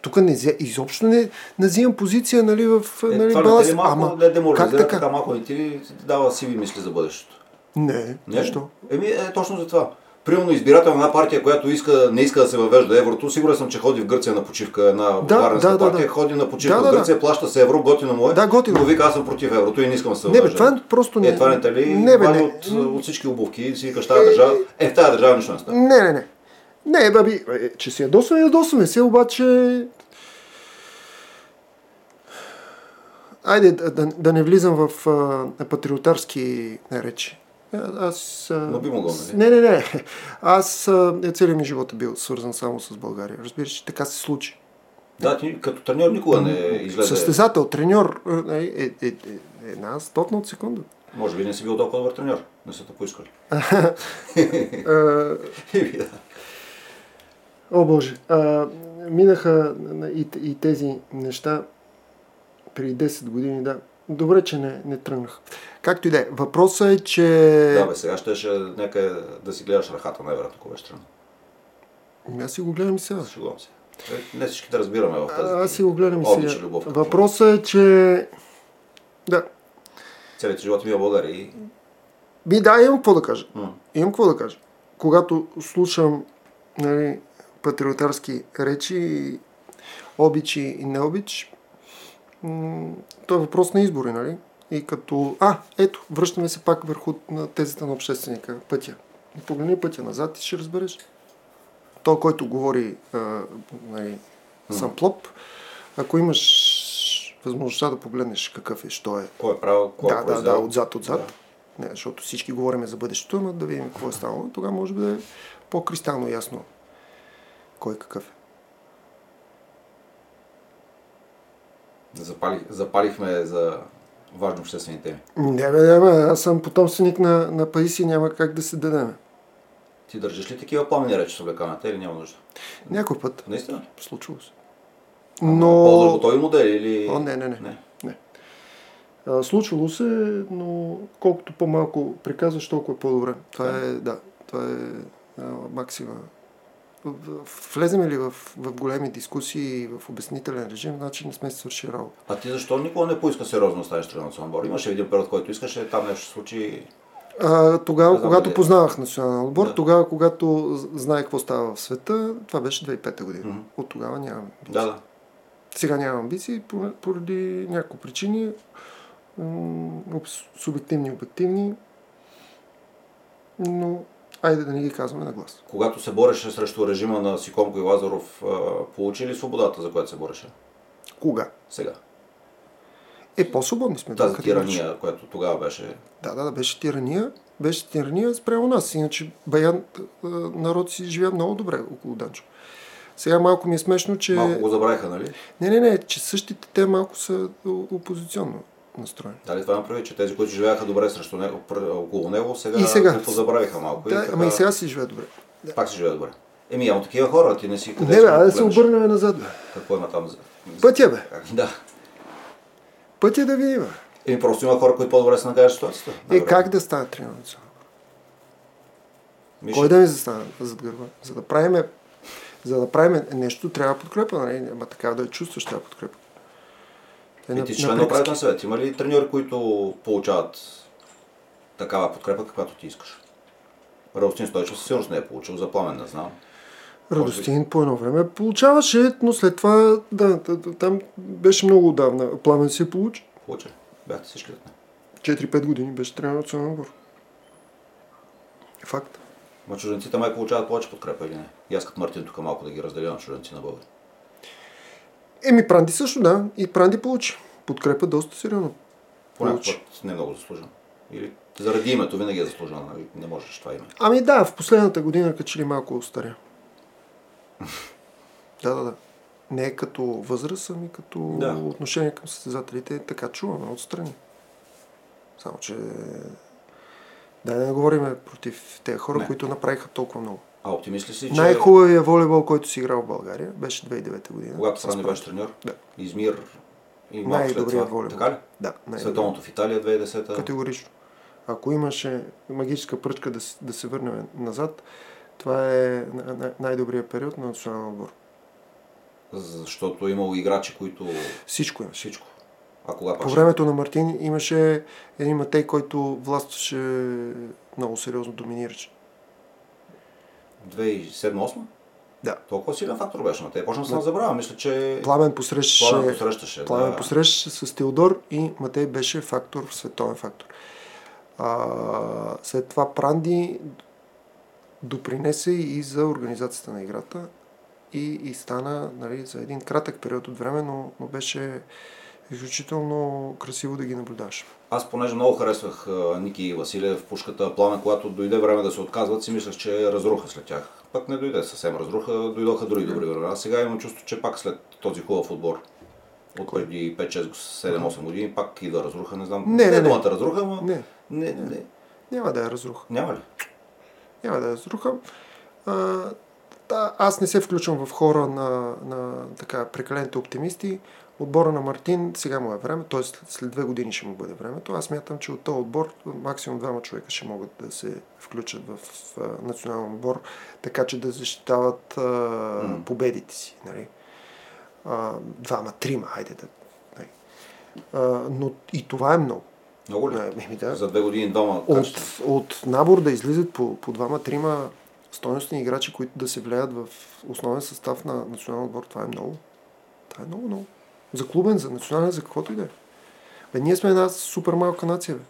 Тук не, изобщо не, не взимам позиция нали, в
Е,
нали,
това
баланс.
ли малко
Ама,
не деморализира,
как така?
така малко не ти дава сиви мисли за бъдещето?
Не,
Не?
защо?
Еми, е, точно за това. Примерно избирател на една партия, която иска, не иска да се въвежда еврото, сигурен съм, че ходи в Гърция на почивка, една
Да,
варненска
да,
партия,
да.
ходи на почивка
Да,
в
да, да.
Гърция, плаща се евро, готино му е,
Да, готино.
но вика аз съм против еврото и не искам да се
Не, бе,
въвежда.
това просто не-
Е, това не те ли
не, бе, не.
От, от, всички обувки си викаш тази държава, е, в тази държава нищо не става.
Не, не, не. Не, баби, е, че се ядосваме, ядосваме се, обаче... Айде да, да, да не влизам в а, патриотарски речи. А- Аз...
Но би могъл, нали?
Не, не, не. Аз а, целият ми живот е бил свързан само с България. Разбираш, че така се случи.
Да, ти като треньор никога не излезе.
Състезател, треньор е, е, е, е, е една стотна от секунда.
Може би не си бил толкова добър треньор. Не са те поискали.
О, Боже. А, минаха на- и, и тези неща преди 10 години, да. Добре, че не, не тръгнах. Както и да е. Въпросът е, че...
Да, бе, сега ще, ще някъде да си гледаш ръхата, най-вероятно, ако беше тръгнал.
Ами Аз си го гледам и сега.
Шегувам се. Е, Не всички да разбираме в тази.
Аз си го гледам и сега.
любов.
Въпросът е, че... Да.
Целите живот ми е България и...
Би, да, имам какво да кажа.
М.
Имам какво да кажа. Когато слушам нали, патриотарски речи, обичи и необич, то е въпрос на избори, нали? И като... А, ето, връщаме се пак върху на тезата на общественика, пътя. Погледни пътя назад и ще разбереш. Той, който говори а, нали, сам плоп, ако имаш възможността да погледнеш какъв е, що е,
Кой е правил, кой е
да, да, да, отзад, отзад. Не, защото всички говорим за бъдещето, но да видим какво е станало. Тогава може би да е по-кристално ясно кой какъв е.
Запалих, запалихме за важни обществени теми.
Не, бе, не, бе, аз съм потомственик на, на Паиси, няма как да се дадем.
Ти държиш ли такива пламени речи с облеканата или няма нужда?
Някой път
Наистина? ли?
случвало се.
Ползваш
Но...
го този модел или...
О, не, не, не.
не.
А, случвало се, но колкото по-малко приказваш, толкова е по-добре. Това е, да, това е а, максима. В- в- Влезем ли в, в големи дискусии, в обяснителен режим, значи не сме си свършили работа.
А ти защо никога не поиска сериозно да станеш тренер на отбор? Имаше един период, който искаше, там нещо се случи.
А, тогава,
знам
когато
дали-
познавах национален отбор,
Да.
тогава, когато знаех какво става в света, това беше 2005 година.
Мгм.
От тогава нямам амбиции.
Да, да.
Сега нямам амбиции пор- поради няколко причини. Субективни, обективни. Но айде да не ги казваме на глас.
Когато се бореше срещу режима на Сикомко и Лазаров, получи ли свободата, за която се бореше?
Кога?
Сега.
Е, по-свободни сме.
Тази
категорично.
тирания, която тогава беше...
Да, да, да, беше тирания. Беше тирания спрямо нас. Иначе Баян народ си живя много добре около Данчо. Сега малко ми е смешно, че...
Малко го забравиха, нали?
Не, не, не, че същите те малко са опозиционно настроени.
Дали това направи, че тези, които живееха добре срещу него, около него, сега,
И сега.
го позабравиха малко.
Да,
така,
ама и сега си живее добре.
Пак си живее добре. Еми, няма такива хора, ти не си къде
Не, бе, да се обърнем назад. Бе.
Какво има там?
Пътя, бе.
Да.
Пътя да видим.
Еми, просто има хора, които по-добре се накажат ситуацията.
Е, как да стане тренер
Миша,
Кой да ми застане зад гърба? За да правиме, за да правиме нещо, трябва подкрепа, нали? Ама така да я чувстваш тази подкрепа. Е,
И ти член на управителен съвет. Има ли треньори, които получават такава подкрепа, каквато ти искаш? Радостин Стойчев със сигурност не е получил, за пламен не знам.
Радостин по едно време получаваше, но след това, да, там беше много отдавна. Пламен си получи.
Получи. Бяхте всички от не.
4-5 години беше тренер на национален отбор. Факт.
Ма чужденците май получават повече подкрепа или не? И аз като Мартин тук малко да ги разделя на чужденци на българи.
Еми, Пранди също, да. И Пранди получи. Подкрепа доста сериозно.
По някакъв
Получи.
път не много заслужено. Или заради името винаги е заслужено, нали? не можеш това име.
Ами да, в последната година като че ли малко остаря. да, да, да. Не е като възраст, ами като
Да.
отношение към състезателите. Така чуваме отстрани. Само, че... Да не говорим против тези хора,
Не.
които направиха толкова много.
А оптимист ли си, че
Най-хубавият волейбол, който си играл в България, беше 2009 година.
когато
Пранди.
беше треньор,
Да.
Измир и
Най-добрият
това.
волейбол.
Така ли?
Да,
Световното в Италия 2010-та.
Категорично. Ако имаше магическа пръчка да, да се върнем назад, това е най- най- най-добрият период на националния отбор.
Защото имало играчи, които
Всичко имаше.
всичко. А кога
По времето на Мартин имаше един Матей, който властваше много сериозно, доминираше.
2007-2008?
Да.
Толкова силен фактор беше, но те почна да се забравя. Мисля, че
Пламен посрещаше,
Пламен посрещаше.
Пламен
да.
посрещаше с Теодор и Матей беше фактор, световен фактор. А, след това Пранди допринесе и за организацията на играта и, и стана нали, за един кратък период от време, но, но беше изключително красиво да ги наблюдаваш.
Аз понеже много харесвах Ники и Василев, пушката Пламен, когато дойде време да се отказват, си мислех, че е разруха след тях. Пък не дойде съвсем разруха, дойдоха други добри времена. Сега имам чувство, че пак след този хубав отбор от преди 5-6-7-8 години, пак идва разруха, не знам.
Не, не, не.
думата разруха, но
Не,
не, не.
няма да я разруха.
Няма ли?
Няма да я разруха. А, да, аз не се включвам в хора на, на така, прекалените оптимисти. Отбора на Мартин сега му е време, т.е. след две години ще му бъде времето. Аз мятам, че от този отбор максимум двама човека ще могат да се включат в, национален отбор, така че да защитават а, победите си. Нали? А, двама, трима, хайде да. Нали? А, но и това е много.
Много ли?
Еми, да.
За две години двама
от, от набор да излизат по, по двама, трима стойностни играчи, които да се влияят в основен състав на национален отбор, това е много. Това е много, много. За клубен, за национален, за каквото и да е. Бе, ние сме една супер малка нация, бе.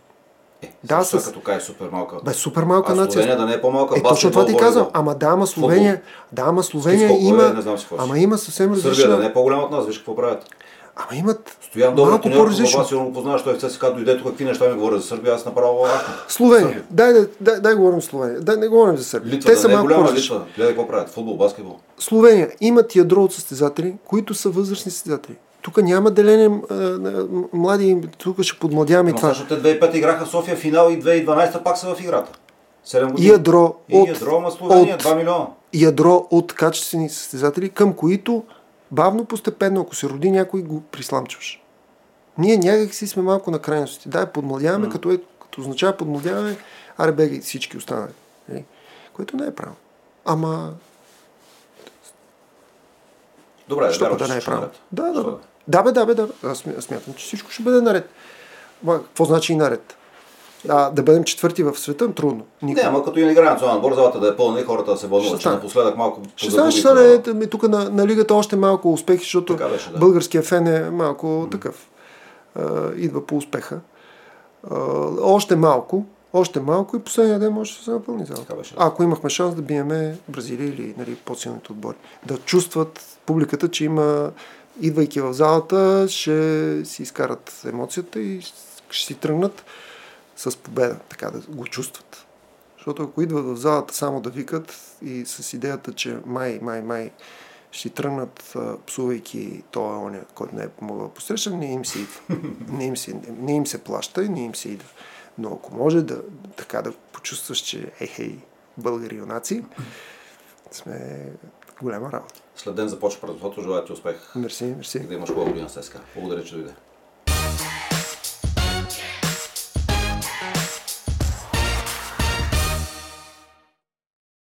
Е, да, с... като кажеш супер малка.
Бе, супер малка
а
нация.
Словения да не е по-малка.
Е, точно това ти казвам. Ама да, ама Словения, да, ама Словения има,
е, не знам
ама има съвсем различна...
Сърбия да не е по-голяма от нас, виж какво правят.
Ама имат
Стоян Добрев, малко по-различно. Сигурно го познаваш, той в ЦСКА дойде тук, какви неща ми говоря за Сърбия, аз направо
Словения. Дай, дай, дай, дай говорим Словения. Дай не говорим за Сърбия.
Литва, Те да са не е малко голяма Литва. Гледай какво правят. Футбол, баскетбол.
Словения имат ядро от състезатели, които са възрастни състезатели. Тук няма деление млади, тук ще подмладяваме
и
това.
Защото те 2005 играха в София финал и 2012 пак са в играта. 7 години.
Ядро
и от, ядро, ма Словения, от, 2 милиона.
Ядро от качествени състезатели, към които бавно, постепенно, ако се роди някой, го присламчваш. Ние някак си сме малко на крайности. Да, подмладяваме, mm. като, е, като означава подмладяваме, аре беги всички останали. Нали? Което не е правилно. Ама
Добре,
Що да, не е правилно. Да, да, да. Да, бе, да, бе, да. Аз смятам, че всичко ще бъде наред. Ма, какво значи и наред? А, да бъдем четвърти в света, трудно.
Никога. Не, ама като и не играе национален отбор, залата да е пълна и хората да се вълнуват, че напоследък малко
Ще стане, ще стане тук на, на лигата още малко успехи, защото беше, да. българския фен е малко mm. такъв. А, идва по успеха. А, още малко, още малко и последния ден може да се напълни залата. Беше, да. Ако имахме шанс да биеме Бразилия или нали, по-силните отбори. Да чувстват публиката, че има идвайки в залата, ще си изкарат емоцията и ще си тръгнат с победа, така да го чувстват. Защото ако идват в залата само да викат и с идеята, че май, май, май ще тръгнат псувайки този оня, който не е помогъл посреща, не им се идва. Не им се, не им се плаща и не им се идва. Но ако може да, така да почувстваш, че е, хей, българи юнаци, сме голяма работа.
След ден започва предството. Желая ти успех.
Мерси, мерси.
Да имаш хубава година с СК. Благодаря, че дойде.